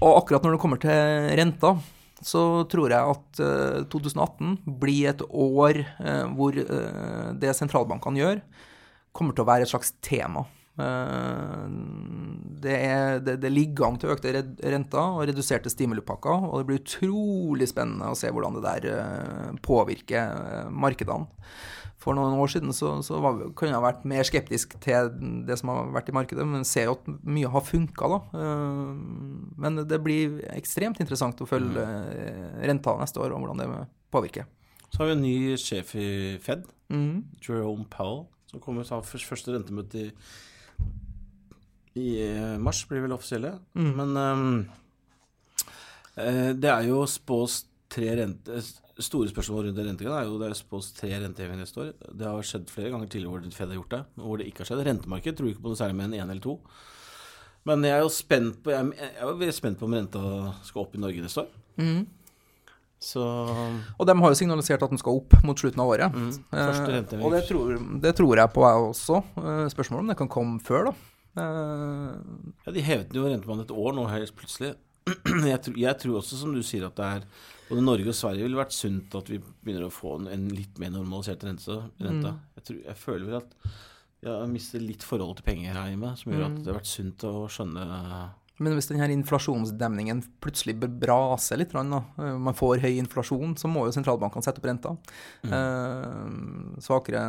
Og akkurat når det kommer til renta, så tror jeg at uh, eh, 2018 blir et år uh, hvor uh, det sentralbankene gjør, kommer til å være et slags tema. Eh, det, er, det, det, ligger an til økte renter og reduserte stimulipakker, og det blir utrolig spennende å se hvordan det der eh, påvirker markedene. For noen år siden så, så var, kunne jeg vært mer skeptisk til det som har vært i markedet, men ser jo at mye har funka, da. Men det blir ekstremt interessant å følge mm. renta neste år, og hvordan det påvirker. Så har vi en ny sjef i Fed, mm. Jerome Powell, som kommer til å ha første rentemøte i, i eh, mars, blir vel offisielle. Mm. Men um, det er jo spås tre rente, store spørsmål rundt rentegradene er jo det er spås tre rentehevinger neste år. Det har skjedd flere ganger tidligere hvor Fed har gjort det, og hvor det ikke har skjedd. Rentemarkedet tror ikke på det særlig med en én eller to. Men jeg er jo spent på jeg er, jeg er veldig spent på om renta skal opp i Norge neste år. Mm. Så... Og de har jo signalisert at den skal opp mot slutten av året. Mm, eh, og det tror, det tror, jeg på, jeg også. Spørsmålet om det kan komme før, da. Eh... Ja, De hevet jo rentebanen et år nå helt plutselig. Jeg tror, jeg tror, også, som du sier, at det er både Norge og Sverige ville vært sunt at vi begynner å få en, en litt mer normalisert rente. rente. Mm. Jeg, tror, jeg, føler vel at jeg har mistet litt forhold til penger her hjemme, som gjør at mm. det har vært sunt å skjønne men hvis denne inflasjonsdemningen plutselig braser litt, da, eh, man får høy inflasjon, så må jo sentralbankene sette opp renta. Mm. Eh, svakere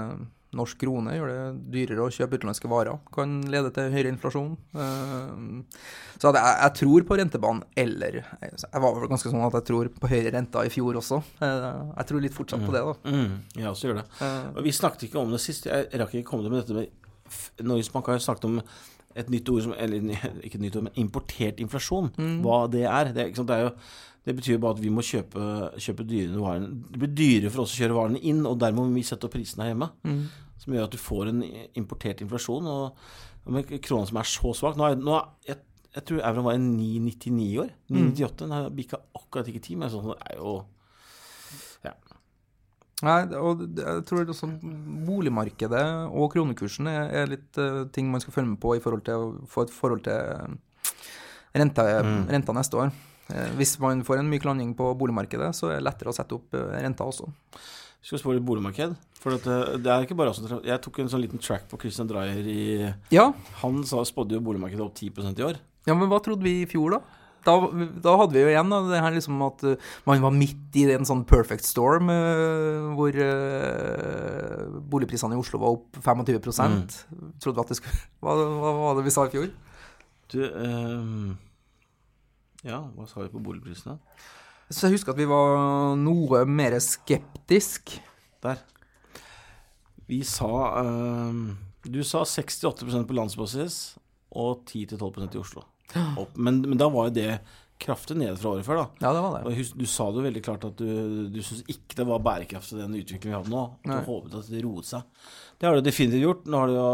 norsk krone gjør det dyrere å kjøpe utenlandske varer. Kan lede til høyere inflasjon. Eh, så jeg, jeg, tror på rentebanen, eller Jeg var vel ganske sånn at jeg tror på høyere renter i fjor også. Eh, jeg tror litt fortsatt på det, da. Mm. Mm. Jeg også gjør det. Eh. Og vi snakket ikke om det sist. Jeg rakk ikke komme med dette med Norges Bank har snakket om et nytt ord som Eller ikke et nytt ord, men importert inflasjon. Mm. Hva det er. Det, det, er jo, det betyr bare at vi må kjøpe, kjøpe dyrere varene. Det blir dyrere for oss å kjøre varene inn, og dermed må vi sette opp prisene her hjemme. Mm. Som gjør at du får en importert inflasjon. Og, med krona som er så svak Nå, er, nå er, jeg, jeg, tror euroen var i 9,99 i år. 9,98. Mm. Den har bikka akkurat ikke 10, men sånn, det er jo Nei, og jeg tror også boligmarkedet og kronekursen er, er litt uh, ting man skal følge med på i forhold til å få et forhold til eh, renta, mm. renta neste år. Hvis man får en myk landing på boligmarkedet, så er det lettere å sette opp renta også. Skal spå litt boligmarked. For det, det er ikke bare oss Jeg tok en sånn liten track på Christian Dreyer i ja. Han sa, spådde jo boligmarkedet opp 10 i år. Ja, men hva trodde vi i fjor, da? da, da, hadde vi jo igjen da, det her liksom at uh, man var midt i en sånn perfect storm uh, hvor uh, boligprisene i Oslo var opp 25 mm. Trodde vi at det skulle hva, hva, var det vi sa i fjor? Du um, Ja, hva sa vi på boligprisene? Så jeg husker at vi var noe mer skeptisk. Der. Vi sa um, Du sa 68% på landsbasis og 10-12% i Oslo. Men, men, da var jo det kraftig ned fra året før, da. Ja, det var det. Og du sa det jo veldig klart at du, du syns ikke det var bærekraftig, den utviklingen vi hadde nå. Du Nei. håpet at det roet seg. Det har det definitivt gjort. Nå har det jo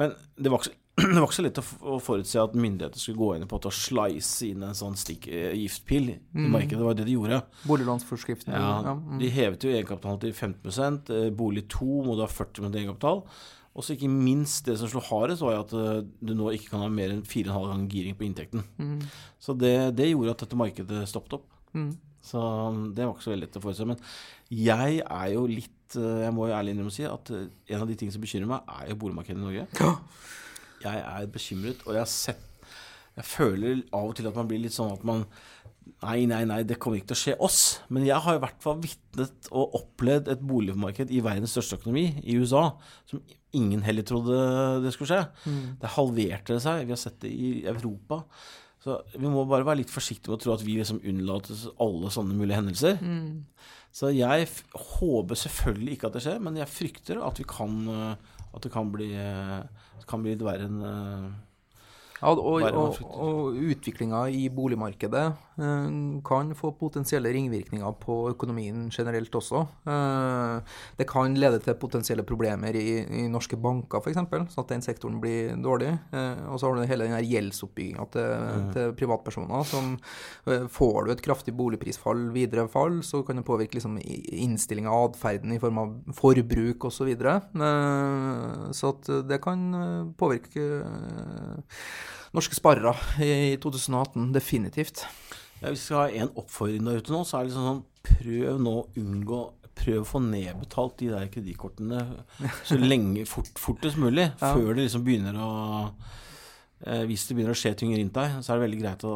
Men det var ikke så det var ikke så lett å forutse at myndigheter skulle gå inn på å slice inn en sånn stikk eh, mm. i mm. markedet. Det var det de gjorde. Boliglånsforskriften. Ja, ja. Mm. De hevet jo egenkapitalen til 15 eh, Bolig 2 må du ha 40 egenkapital. Og så ikke minst det som slo hardest, var at eh, du nå ikke kan ha mer enn 4,5 ganger giring på inntekten. Mm. Så det, det, gjorde at dette markedet stoppet opp. Mm. Så um, det var ikke så veldig lett å forutse. Men jeg er jo litt Jeg må jo ærlig innrømme å si at en av de tingene som bekymrer meg, er jo boligmarkedet i Norge. Ja. Jeg er bekymret, og jeg har sett Jeg føler av og til at man blir litt sånn at man Nei, nei, nei, det kommer ikke til å skje oss. Men jeg har i hvert fall vitnet og opplevd et boligmarked i verdens største økonomi, i USA, som ingen heller trodde det skulle skje. Mm. Det halverte seg. Vi har sett det i Europa. Så vi må bare være litt forsiktige med å tro at vi liksom unnlater alle sånne mulige hendelser. Mm. Så jeg håper selvfølgelig ikke at det skjer, men jeg frykter at, vi kan, eh, at det kan bli, eh, kan bli verre enn eh, ja, og, og, og utviklinga i boligmarkedet kan få potensielle ringvirkninger på økonomien generelt også. Eh, det kan lede til potensielle problemer i, i norske banker, f.eks., sånn at den sektoren blir dårlig. Eh, og så har du hele den gjeldsoppbygginga til, mm. til, privatpersoner. som eh, Får du et kraftig boligprisfall, videre fall, så kan det påvirke liksom, innstillinga av atferden i form av forbruk osv. Så, videre. Eh, så at det kan eh, påvirke norske sparere i 2018. Definitivt. Ja, hvis vi skal ha en oppfordring der ute nå, så er det liksom sånn prøv nå å unngå prøv å få nedbetalt de der kredittkortene så lenge, fort, fortest mulig, Ja. før det liksom begynner å eh, Hvis det begynner å skje ting rundt deg, så er det veldig greit å,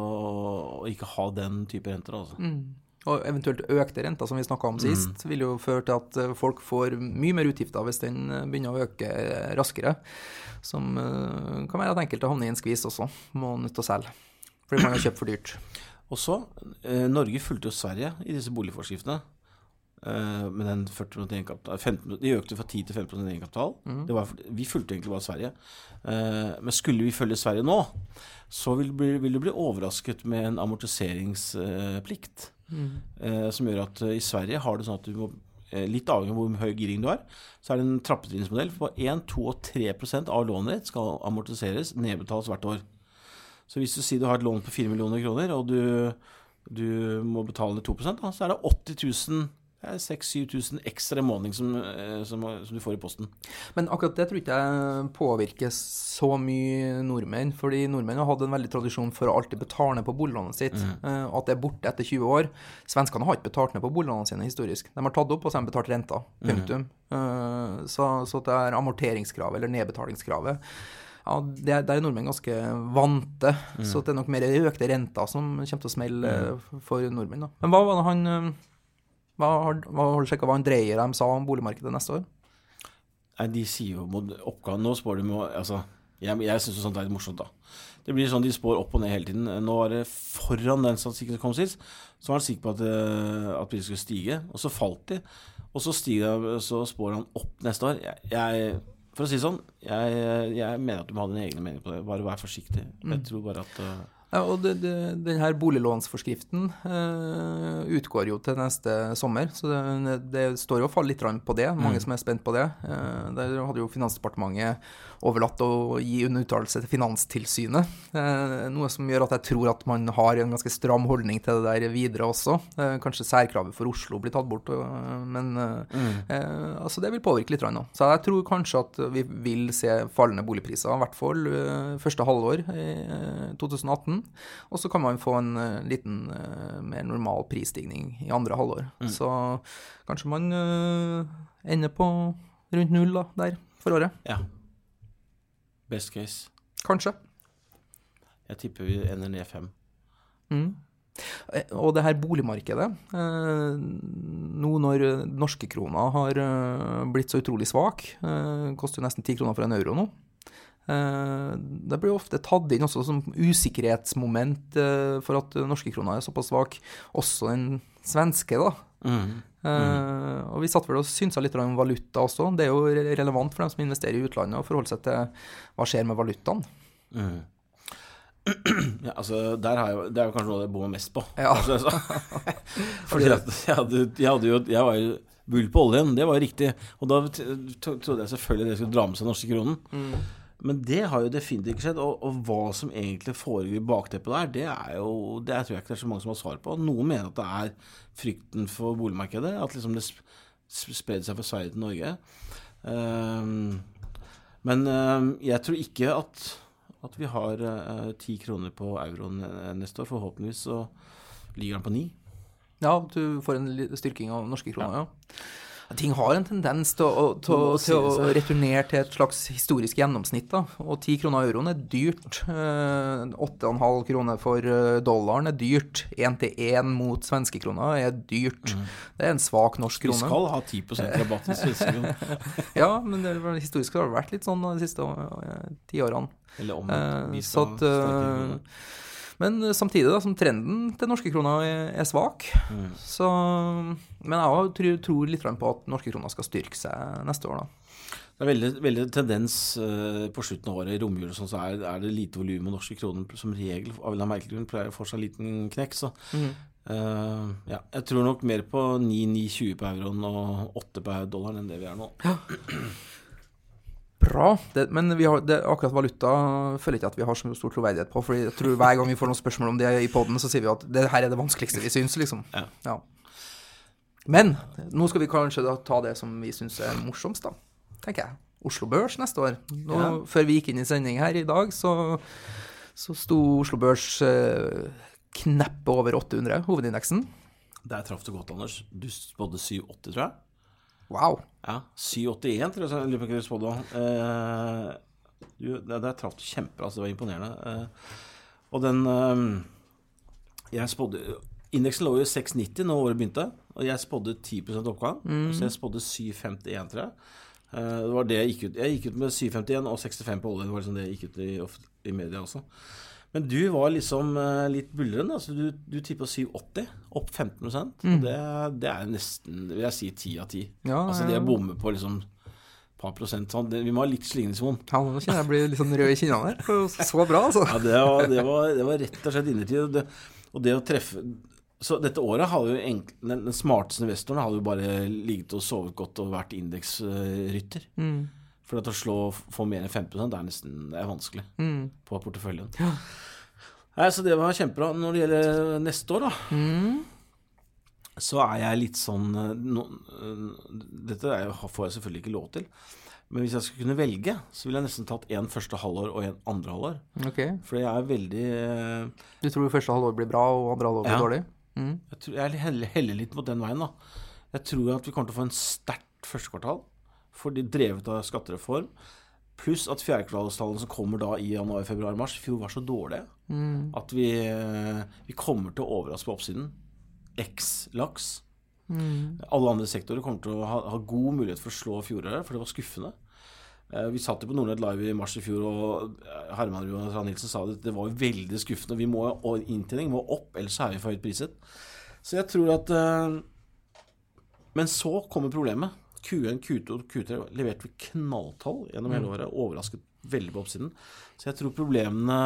å ikke ha den type renter. Altså. Mm. Og eventuelt økte renter, som vi snakka om sist, vil jo føre til at eh, folk får mye mer utgifter hvis den eh, begynner å øke eh, raskere. Som kan være at enkelte havner i en skvis også, må nødt til å selge. Fordi man har kjøpt for dyrt. Og så, eh, Norge fulgte jo Sverige i disse boligforskriftene. Eh, med den 40 egenkapital 15, De økte fra 10 til 15 egenkapital. Mm. var, vi fulgte egentlig bare Sverige. Eh, men skulle vi følge Sverige nå, så vil, bli, vil du bli overrasket med en amortiseringsplikt. Eh, som gjør at eh, i Sverige har det sånn at du må eh, Litt avhengig av hvor høy giring du har, så er det en trappetrinnsmodell. For 1, 2 og 3% av lånet ditt skal amortiseres, nedbetales hvert år. Så hvis du sier du har et lån på 4 millioner kroner, og du, du må betale 2 da, så er det 80 000 6000-7000 ekstra i måneden som, eh, som, som du får i posten. Men akkurat det tror ikke jeg påvirker så mye nordmenn. Fordi nordmenn har hatt en veldig tradisjon for å alltid betale ned på boliglånet sitt. Mm. At det er borte etter 20 år. Svenskene har ikke betalt ned på boliglånene sine historisk. De har tatt opp, og så har de betalt renta. Punktum. Mm. Så, så det er amorteringskravet, eller nedbetalingskravet. Ja, det, Der er nordmenn ganske vante, så det er nok mer økte renter som kommer til å smelle mm. for nordmenn. da. Men hva var det han eh, hva har, hva har du sjekka hva han Dreyer dem sa om boligmarkedet neste år? Nei, de sier jo mot oppgaven Nå spår de jo Altså, jeg, jeg syns sånt er litt morsomt, da. Det blir sånn de spår opp og ned hele tiden. Nå var det foran den statistikken som kom sist, så var han sikker på at, eh, at prisene skulle stige, og så falt de. Og så, stiger, så spår han opp neste år. Jeg, jeg, for å si det sånn, jeg, jeg mener at du må ha dine egne meninger på det. Bare vær forsiktig. Jeg tror bare at uh... Ja, og det, det, den her boliglånsforskriften uh, utgår jo til neste sommer, så det, det står jo og faller litt på det. Mange som er spent på det. Uh, der hadde jo Finansdepartementet overlatt å gi en uttalelse til Finanstilsynet. Eh, noe som gjør at jeg tror at man har en ganske stram holdning til det der videre også. Eh, kanskje særkravet for Oslo blir tatt bort, men eh, eh, altså det vil påvirke litt. Nå. Så jeg tror kanskje at vi vil se fallende boligpriser, i hvert fall første halvår i eh, 2018. Og så kan man få en liten mer normal prisstigning i andre halvår. Så kanskje man ender på rundt null da, der for året. Ja. Best case. Kanskje. Jeg tipper vi ender ned fem. Mm. Eh, Og det her boligmarkedet eh, Nå når norske kroner har eh, blitt så utrolig svak, koster jo nesten ti kroner for en euro nå. Det blir ofte tatt inn også som usikkerhetsmoment for at norske kroner er såpass svak. Også den svenske, da. Mm. Eh, og vi satt vel og synsa litt om valuta også. Det er jo relevant for dem som investerer i utlandet, å forholde seg til hva skjer med valutaen. Mm. Ja, altså, der har jeg, det er jo kanskje noe jeg bommer mest på. Ja. Altså. Fordi at jeg hadde, jeg hadde jo Jeg var jo bull på oljen, det var jo riktig. Og da trodde jeg selvfølgelig det skulle dra med seg norske kronen. Men det har jo definitivt ikke skjedd. Og, og hva som egentlig foregår i bakteppet der, det er jo Det tror jeg ikke det er så mange som har svar på. Noen mener at det er frykten for boligmarkedet. At liksom det sp- sp- spredde seg fra Sverige til Norge. Ehm, men ehm, jeg tror ikke at at vi har eh, ti kroner på euroen eh, neste år. Forhåpentligvis så ligger den på ni. Ja, du får en styrking av norske kroner, ja. Ting har en tendens til å, til, til å returnere til et slags historisk gjennomsnitt. da. Og 10 kroner euroen er dyrt. Eh, 8,5 kroner for eh, dollaren er dyrt. 1 til 1 mot svenskekroner er dyrt. Det er en svak norsk Vi krone. skal ha 10% rabatt i svenske kroner. Ja, men det, historisk har det vært litt sånn de siste ti årene. Eller om Eh, vi så skal at, eh, kroner. Men samtidig da, som trenden til norske kroner er, svak, Mm. så Men jeg òg tror, tror litt på at norske kroner skal styrke seg neste år, da. Det er veldig, veldig tendens eh, på slutten av året, i romjula sånn, så er, er det lite volum, og norske kroner som regel av en merkelig grunn pleier å få seg en liten knekk. Så eh, ja, jeg tror nok mer på 9-9,20 på euroen og 8 på dollaren enn det vi er nå. Bra. Det, men vi har, det, akkurat valuta føler ikke at vi har så stor troverdighet på. Fordi jeg tror hver gang vi får noen spørsmål om det i poden, så sier vi at det her er det vanskeligste vi syns, liksom. Ja. Men nå skal vi kanskje da ta det som vi syns er morsomst, da. Tenker jeg. Oslo Børs neste år. Nå, Ja. Før vi gikk inn i sending her i dag, så, så sto Oslo Børs eh, kneppe over 800, hovedindeksen. Der traff du godt, Anders. Du spådde 7,80, tror jeg. Wow. Ja, 781 tror jeg lurer på hva du spådde. Eh, du, der, der traff du kjempebra, så det var imponerende. Eh, og den eh, Jeg spådde Indeksen lå jo i 690 når året begynte, og jeg spådde 10 oppgang. Så jeg spådde 751, tror jeg. Eh, det var det jeg gikk ut Jeg gikk ut med 751 og 65 på oljen. Det var liksom det jeg gikk ut i, i media også. Men du var liksom eh, litt buldrende. Altså du, du tippa 780, opp 15 og det, det er nesten, vil jeg si, 10 av 10. Ja, altså det å bomme på liksom par prosent sånn, Vi må ha litt slingringsmonn. Ja, nå kjenner jeg blir litt sånn rød i kinnene her. Så bra, altså. Ja, det var, det, var, det var rett og slett innertid. Og det, og det å treffe Så dette året har jo enk- den, den smarteste investoren har jo bare ligget og sovet godt og vært indeksrytter. Mm. For å slå få mer enn 5 det er nesten det er vanskelig Mm. på porteføljen. Ja. Nei, så det var kjempebra. Når det gjelder neste år, da, Mm. så er jeg litt sånn eh, no, eh, Dette er, får jeg selvfølgelig ikke lov til. Men hvis jeg skulle kunne velge, så ville jeg nesten tatt én første halvår og én andre halvår. Okay. For jeg er veldig eh, Du tror første halvår blir bra, og andre halvår blir Ja. dårlig? Mm. Jeg, tror, jeg heller, heller litt mot den veien, da. Jeg tror at vi kommer til å få en sterkt første kvartal, fordi drevet av skattereform. Pluss at fjerdekvartalstallene som kommer da i januar, februar, mars, i fjor var så dårlige Mm. at vi, eh, vi kommer til å overraske på oppsiden. X laks. Mm. Alle andre sektorer kommer til å ha, ha god mulighet for å slå fjoråret, for det var skuffende. Eh, Vi satt jo på Nordnett Live i mars i fjor, og eh, Herman og Nilsen sa det, det var veldig skuffende. Vi må, og inntjening må opp, ellers er vi for høyt priset. Så jeg tror at Men så kommer problemet. Q1, Q2 og Q3 leverte vi knalltall gjennom hele året. Overrasket veldig på oppsiden. Så jeg tror problemene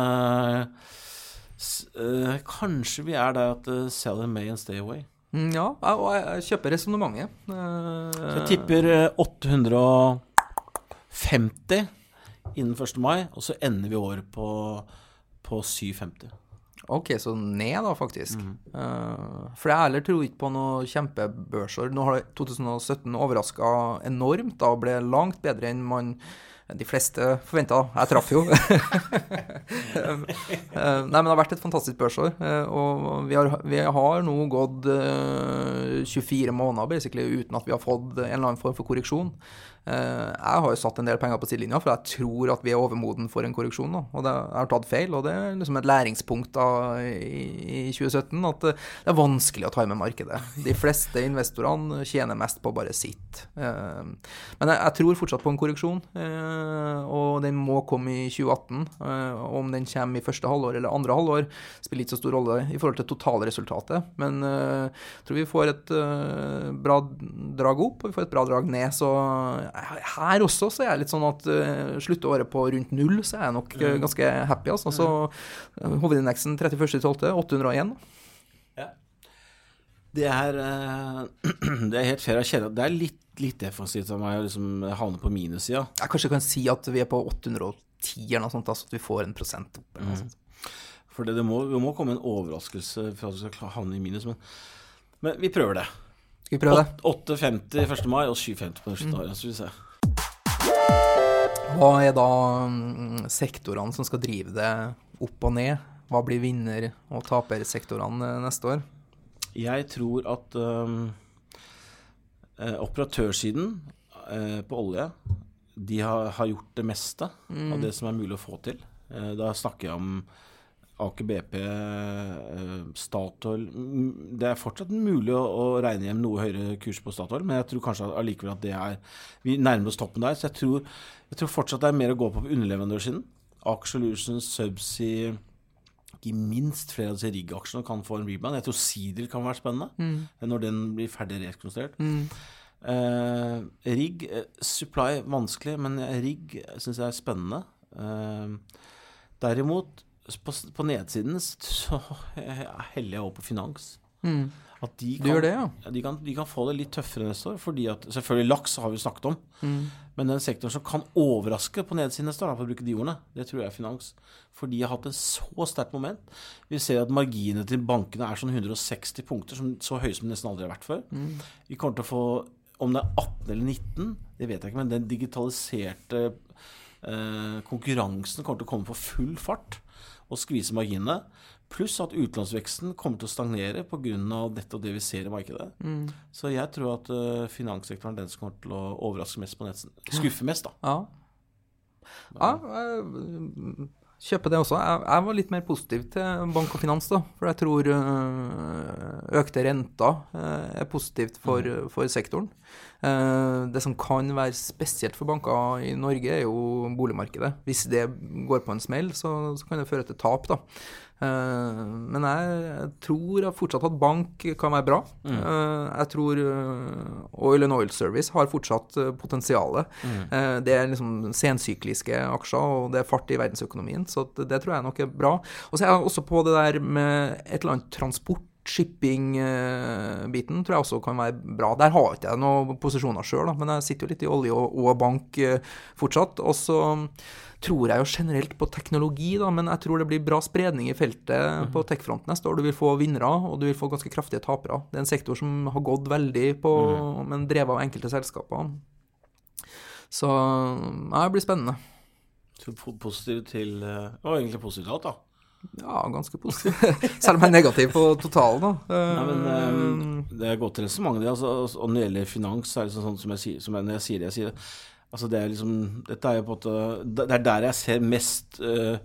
eh, Kanskje vi er der at uh, sell in May and stay away. Mm, ja, og jeg, kjøper resonnementet. Så jeg tipper eh, 850 innen 1. mai, og så ender vi året på, på 750. Ok, så ned da, faktisk. Mm. Uh, for jeg heller tror ikke på noe kjempebørsår. Nå har 2017 overraska enormt da, og ble langt bedre enn man de fleste forventa. Jeg traff jo. Eh, Nei, men det har vært et fantastisk børsår. eh, Og vi har, vi har nå gått eh, 24 måneder basically uten at vi har fått en eller annen form for korreksjon. Eh, Jeg har jo satt en del penger på sidelinja, for jeg tror at vi er overmoden for en korreksjon. Da. Og det, jeg har tatt feil, og det er liksom et læringspunkt da i, i 2017 at eh, det er vanskelig å time markedet. De fleste investorene tjener mest på bare sitt. Eh, Men jeg, jeg tror fortsatt på en korreksjon, og den må komme i 2018. eh, Om den kommer i første halvår eller andre halvår, spiller ikke så stor rolle i forhold til totalresultatet. Men jeg tror vi får et bra drag opp, og vi får et bra drag ned. Så her også så er jeg litt sånn at uh, slutter året på rundt null, så er jeg nok eh, ganske happy. Altså. Så uh, hovedindeksen 31.12. 801. Det er, uh, det er helt fair å kjenne Det er litt, litt defensivt av meg å liksom havne på minussida. Jeg kanskje kan si at vi er på 810 eller noe sånt, da, så at vi får en prosent opp. Eller noe sånt. For det, det, må, det må komme en overraskelse for at du skal havne i minus. Men, men vi prøver det. Skal vi prøve det? 8,50 1. mai og 7,50 på slutten av året, skal vi se. Hva er da mm, sektorene som skal drive det opp og ned? Hva blir vinner- og tapersektorene eh, neste år? Jeg tror at øhm, eh, operatørsiden eh, på olje de har, har gjort det meste av det som er mulig å få til. Da snakker jeg om Aker BP, eh, Statoil Mm, Det er fortsatt mulig å, å regne hjem noe høyere kurs på Statoil, men jeg tror kanskje allikevel at det er Vi nærmer oss toppen der, så jeg tror, jeg tror fortsatt det er mer å gå på på underleverandørsiden. Aker Solutions, Subsea ikke minst flere av disse rig-aksjene kan få en rebound. Jeg tror Seedrill kan være spennende når den blir ferdig rekonstruert. Eh, rigg, eh, supply vanskelig, men rigg syns jeg er spennende. Uh, derimot, på, på nedsiden så heller jeg over på finans. Mm. At de gjør det, ja? de, kan, de kan få det litt tøffere neste år. Fordi at, selvfølgelig laks har vi snakket om. Mm. Men den sektoren som kan overraske på nedsiden neste år, for å bruke de ordene, det tror jeg er finans. For de har hatt en så sterkt moment. Vi ser at marginene til bankene er sånn 160 punkter, som, så høye som de nesten aldri har vært før. Vi kommer til å få, om det er 18 eller 19, det vet jeg ikke, men den digitaliserte eh, konkurransen kommer til å komme på full fart. Og skvise marginene. Pluss at utlånsveksten kommer til å stagnere pga. nettopp det vi ser i markedet. Mm. Så jeg tror at uh, finanssektoren er den som kommer til å overraske mest på nettsiden. Skuffe mest, da. Ja. ja jeg kjøper det også. Jeg, jeg, var litt mer positiv til bank og finans, da. For jeg tror øh, økte renter øh, er positivt for, mm. for sektoren. Uh, det som kan være spesielt for banker i Norge, er jo boligmarkedet. Hvis det går på en smell, så, så kan det føre til tap, da. Uh, men jeg, tror fortsatt at bank kan være bra. Mm. Uh, jeg tror Oil and Oil Service har fortsatt potensialet. Mm. det er liksom sensykliske aksjer, og det er fart i verdensøkonomien, så det tror jeg nok er bra. Og så er jeg også på det der med et eller annet transport shipping-biten tror jeg også kan være bra. Der har ikke jeg noen posisjoner sjøl, men jeg sitter jo litt i olje og, og bank eh, fortsatt. Og så tror jeg jo generelt på teknologi, da, men jeg tror det blir bra spredning i feltet mm. på tech-fronten neste år. Du vil få vinnere, og du vil få ganske kraftige tapere. Det er en sektor som har gått veldig på, mm. men drevet av enkelte selskaper. Så ja, det blir spennende. Så positiv til eh, Og egentlig positivt til alt, da. Ja, ganske positiv. Selv om jeg er negativ på totalen, da. Nei, men um, Det er godt resonnement, det. Altså, og når det gjelder finans, er det sånn som jeg sier, som jeg, når jeg sier det, jeg sier. Altså, det er liksom Dette er jo på en måte Det er der jeg ser mest uh,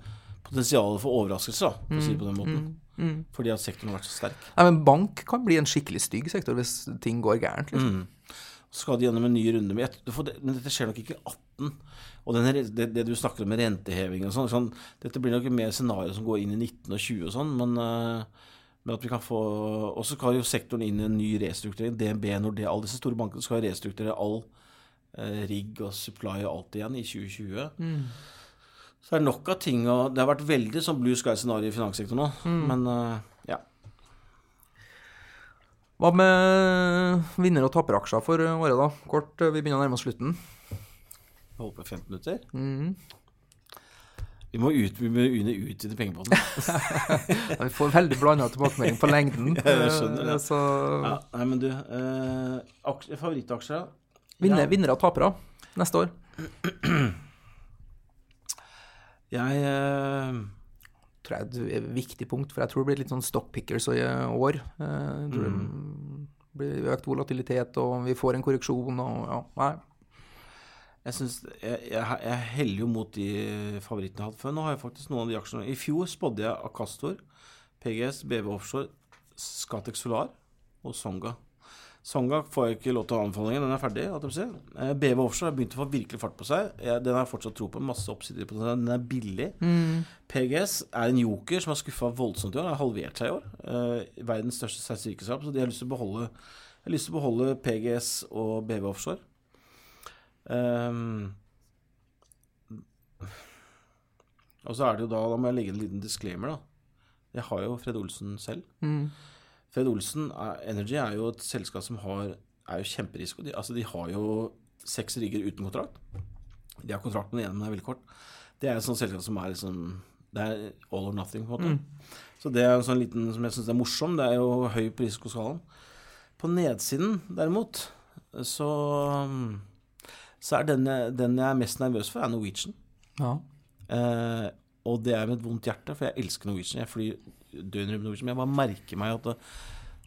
potensialet for overraskelse, da, for å si det på den måten. Mm, mm. Fordi at sektoren har vært så sterk. Nei, men bank kan bli en skikkelig stygg sektor hvis ting går gærent. liksom. Mm. Så skal de gjennom en ny runde. Jeg, men dette skjer nok ikke i 18. Og denne, det, det, du snakker om med renteheving og sånn, sånn Dette blir nok mer scenario som går inn i 19 og 20 og sånn, men, uh, men at vi kan få Og så skal jo sektoren inn i en ny restrukturering. DNB, Nordea, alle disse store bankene skal restrukturere all uh, rigg og supply og alt igjen i 2020. Mm. Så det er nok av ting og Det har vært veldig sånn blue sky-scenario i finanssektoren nå, mm. men uh, ja. Hva med vinner- og taperaksjer for året, da? Kort, vi begynner å nærme oss slutten holdt på 15 minutter. Mm. Vi må, ut, vi må utvide pengebåten. ja, vi får veldig blanda tilbakemelding på lengden. jeg skjønner det. Så... Ja, nei, men du eh, Favorittaksjer? Vinner, ja. Vinnere og tapere neste år? jeg eh... tror jeg er et viktig punkt, for jeg tror det blir litt sånn stockpickers i år. Eh, jeg tror mm. det blir økt volatilitet, og vi får en korreksjon og ja, nei. Jeg, synes, jeg, jeg, jeg, heller jo mot de favorittene jeg har hatt før. Nå har jeg faktisk noen av de aksjene I fjor spådde jeg Acastor, PGS, BV Offshore, Scatec Solar og Songa. Songa får jeg ikke lov til å ha anbefalingen, den er ferdig. Si. Eh, BV Offshore har begynt å få virkelig fart på seg. den har jeg fortsatt tro på. Masse oppsider på den. Den er billig. Mm. PGS er en joker som har skuffa voldsomt i år. Den Har halvert seg i år. Eh, verdens største statistikselskap. Så de har lyst til å beholde lyst til å beholde PGS og BV Offshore. Um, og så er det jo da Da må jeg legge en liten disclaimer, da. Jeg har jo Fred Olsen selv. Mm. Fred Olsen er, Energy er jo et selskap som har, er jo kjemperisiko. De, altså de har jo seks rigger uten kontrakt. De har kontrakten igjen, men det er veldig kort. Det er et sånt selskap som er liksom Det er all or nothing, på en måte. Mm. Så det er en sånn liten som jeg syns er morsom. Det er jo høy på risikoskalaen. På nedsiden, derimot, så så er den, den jeg er mest nervøs for, er Norwegian. Ja. Eh, og det er med et vondt hjerte, for jeg elsker Norwegian. Jeg flyr døgnet rundt Norwegian. Men jeg bare merker meg at det,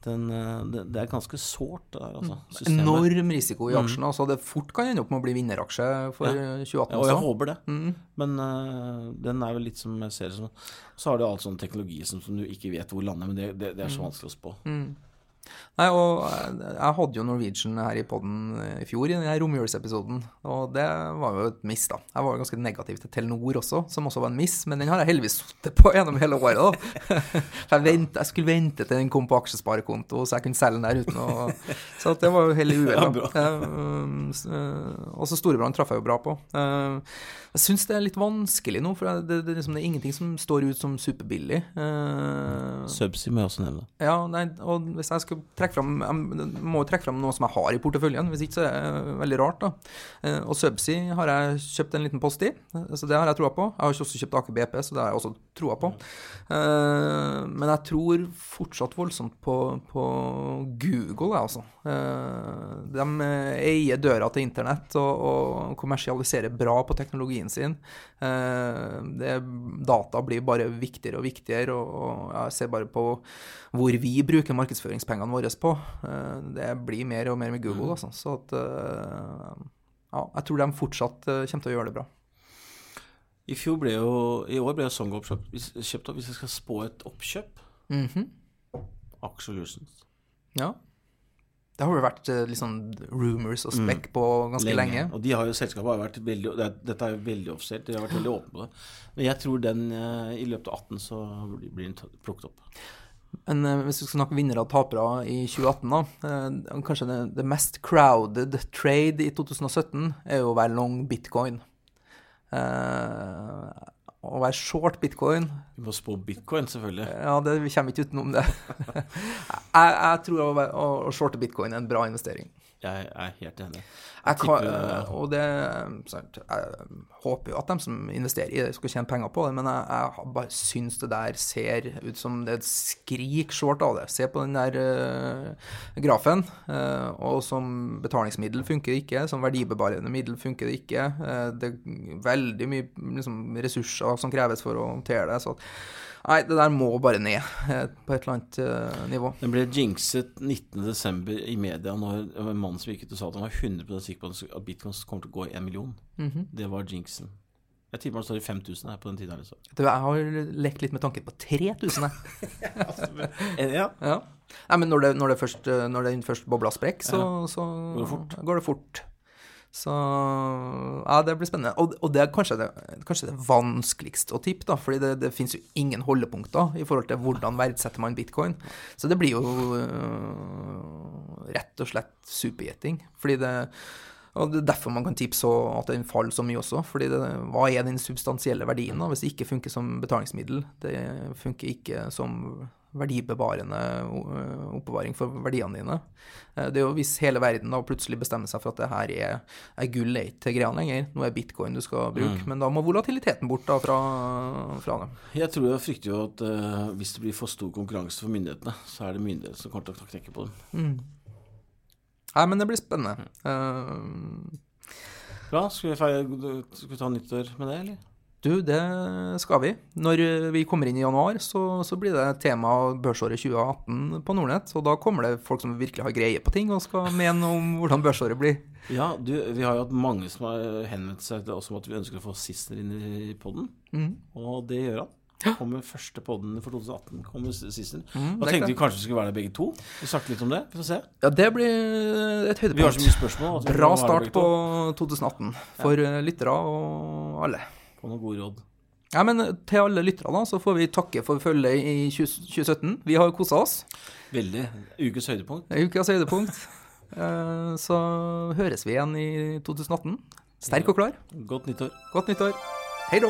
den, det, det, er ganske sårt. Altså, mm. Enorm risiko i aksjen. Mm. altså Det fort kan ende opp med å bli vinneraksje for ja. 2018 også. Ja, og jeg håper det. Mm. Men uh, den er vel litt som jeg ser det som Så har du all sånn teknologi som, som, du ikke vet hvor lander, men det, det, det er så mm. vanskelig å spå. Mm. Nei, og jeg hadde jo Norwegian her i poden i fjor, i den romjulsepisoden. Og det var jo et miss, da. Jeg var jo ganske negativ til Telenor også, som også var en miss. Men den har jeg heldigvis sittet på gjennom hele året, da. For jeg, vent, jeg, skulle vente til den kom på aksjesparekonto, så jeg kunne selge den der uten å Så det var jo hele uhellet. da. Um, uh, og så Storebrand traff jeg jo bra på. Jeg syns det er litt vanskelig nå, for det, det, liksom, det, er ingenting som står ut som superbillig. Uh, Subsea må jeg også nevne. Ja, nei, og hvis jeg skal trekke fram Jeg må jo trekke fram noe som jeg har i porteføljen, hvis ikke så er det veldig rart, da. Uh, og Subsea har jeg kjøpt en liten post i, så det har jeg troa på. Jeg har ikke også kjøpt Aker BP, så det har jeg også troa på. Uh, men jeg tror fortsatt voldsomt på, på Google, jeg, altså. Uh, de eier døra til internett og, og kommersialiserer bra på teknologien sin. Eh, det, data blir bare viktigere og viktigere, og, jeg ser bare på hvor vi bruker markedsføringspengene våre på. Eh, det blir mer og mer med Google, altså. Så at eh, ja, jeg tror de fortsatt kommer til å gjøre det bra. I fjor ble jo, i år ble jo Songopp kjøpt, opp. Hvis jeg skal spå et oppkjøp Mm -hmm. Solutions. Ja. Det har jo vært liksom, rumors og spekk på ganske lenge. Og de har jo, selskapet har vært veldig det Dette er jo veldig offisielt, de har vært veldig åpne på det. Men jeg tror den eh, i løpet av 18 så blir den plukket opp. Men eh, hvis vi skal snakke vinnere og tapere i 2018, da. kanskje det, det mest crowded trade i 2017 er jo å være long bitcoin. Eh, å være short bitcoin Vi må spå bitcoin, selvfølgelig. Ja, det, vi kommer ikke utenom det. jeg, jeg tror å, å shorte bitcoin er en bra investering. Jeg er helt enig. Jeg kan, tipper- og det Jeg håper jo at de som investerer i det, skal tjene penger på det, men jeg, jeg bare syns det der ser ut som det er et skrik short av det. Se på den der uh, grafen. Uh, og som betalingsmiddel funker det ikke. Som verdibevarende middel funker det ikke. Uh, det er veldig mye liksom, ressurser som kreves for å håndtere det. Så at, nei, det der må bare ned eh, på et eller annet eh, nivå. Den ble jinxet 19.12. i media når en mann som gikk ut og sa at han var 100% sikker på at bitcoin kommer til å gå i en million. Mhm. Det var jinxen. Jeg tipper det står i 5000 her på den tiden. Liksom. Du, jeg har lekt litt med tanken på 3000, jeg. Eh, Ja. Ja. Nei, men når, det, når, det først, når den først bobla sprekk, så, så Går det fort? går det fort. Så ja, det blir spennende. Og, og det er kanskje det, kanskje det vanskeligste å tippe, da, fordi det, det finnes jo ingen holdepunkter i forhold til hvordan verdsetter man bitcoin. Så det blir jo øh, rett og slett supergjetting. Fordi det og Det er derfor man kan tippe at den faller så mye også. fordi Hva er den substansielle verdien da, hvis det ikke funker som betalingsmiddel? Det funker ikke som verdibevarende øh, oppbevaring for verdiene dine. Eh, Det er jo hvis hele verden da plutselig bestemmer seg for at det her er, er gull er ikke greia lenger, nå er bitcoin du skal bruke, men da må volatiliteten bort da fra, fra det. Jeg tror jeg frykter jo at uh, hvis det blir for stor konkurranse for myndighetene, så er det myndighetene som kommer til å knekke på den. Nei, men det blir spennende. Uh, Bra. Skal vi, feire, skal vi ta nyttår med det, eller? Du, det skal vi. Når vi kommer inn i januar, så, så blir det tema børsåret 2018 på Nordnett. Og da kommer det folk som virkelig har greie på ting og skal mene om hvordan børsåret blir. Ja, du, vi har jo hatt mange som har henvendt seg til oss om at vi ønsker å få Sister inn i podden, Mm. og det gjør han. Kommer første podden for 2018. Kommer Sister. Mm, Da tenkte vi kanskje vi skulle være der begge to. Vi snakket litt om det. Vi får se. Ja, det blir et Vi har så mye spørsmål. Bra start på 2018 for ja. lyttere og alle. Få noen gode råd. Ja, men til alle lyttere da, så får vi takke for følget i 20, 2017. Vi har kosa oss. Veldig. Ukes høydepunkt. Ukas høydepunkt. Eh, Så høres vi igjen i 2018. Sterk og klar. Godt nyttår. Godt nyttår. Hei då.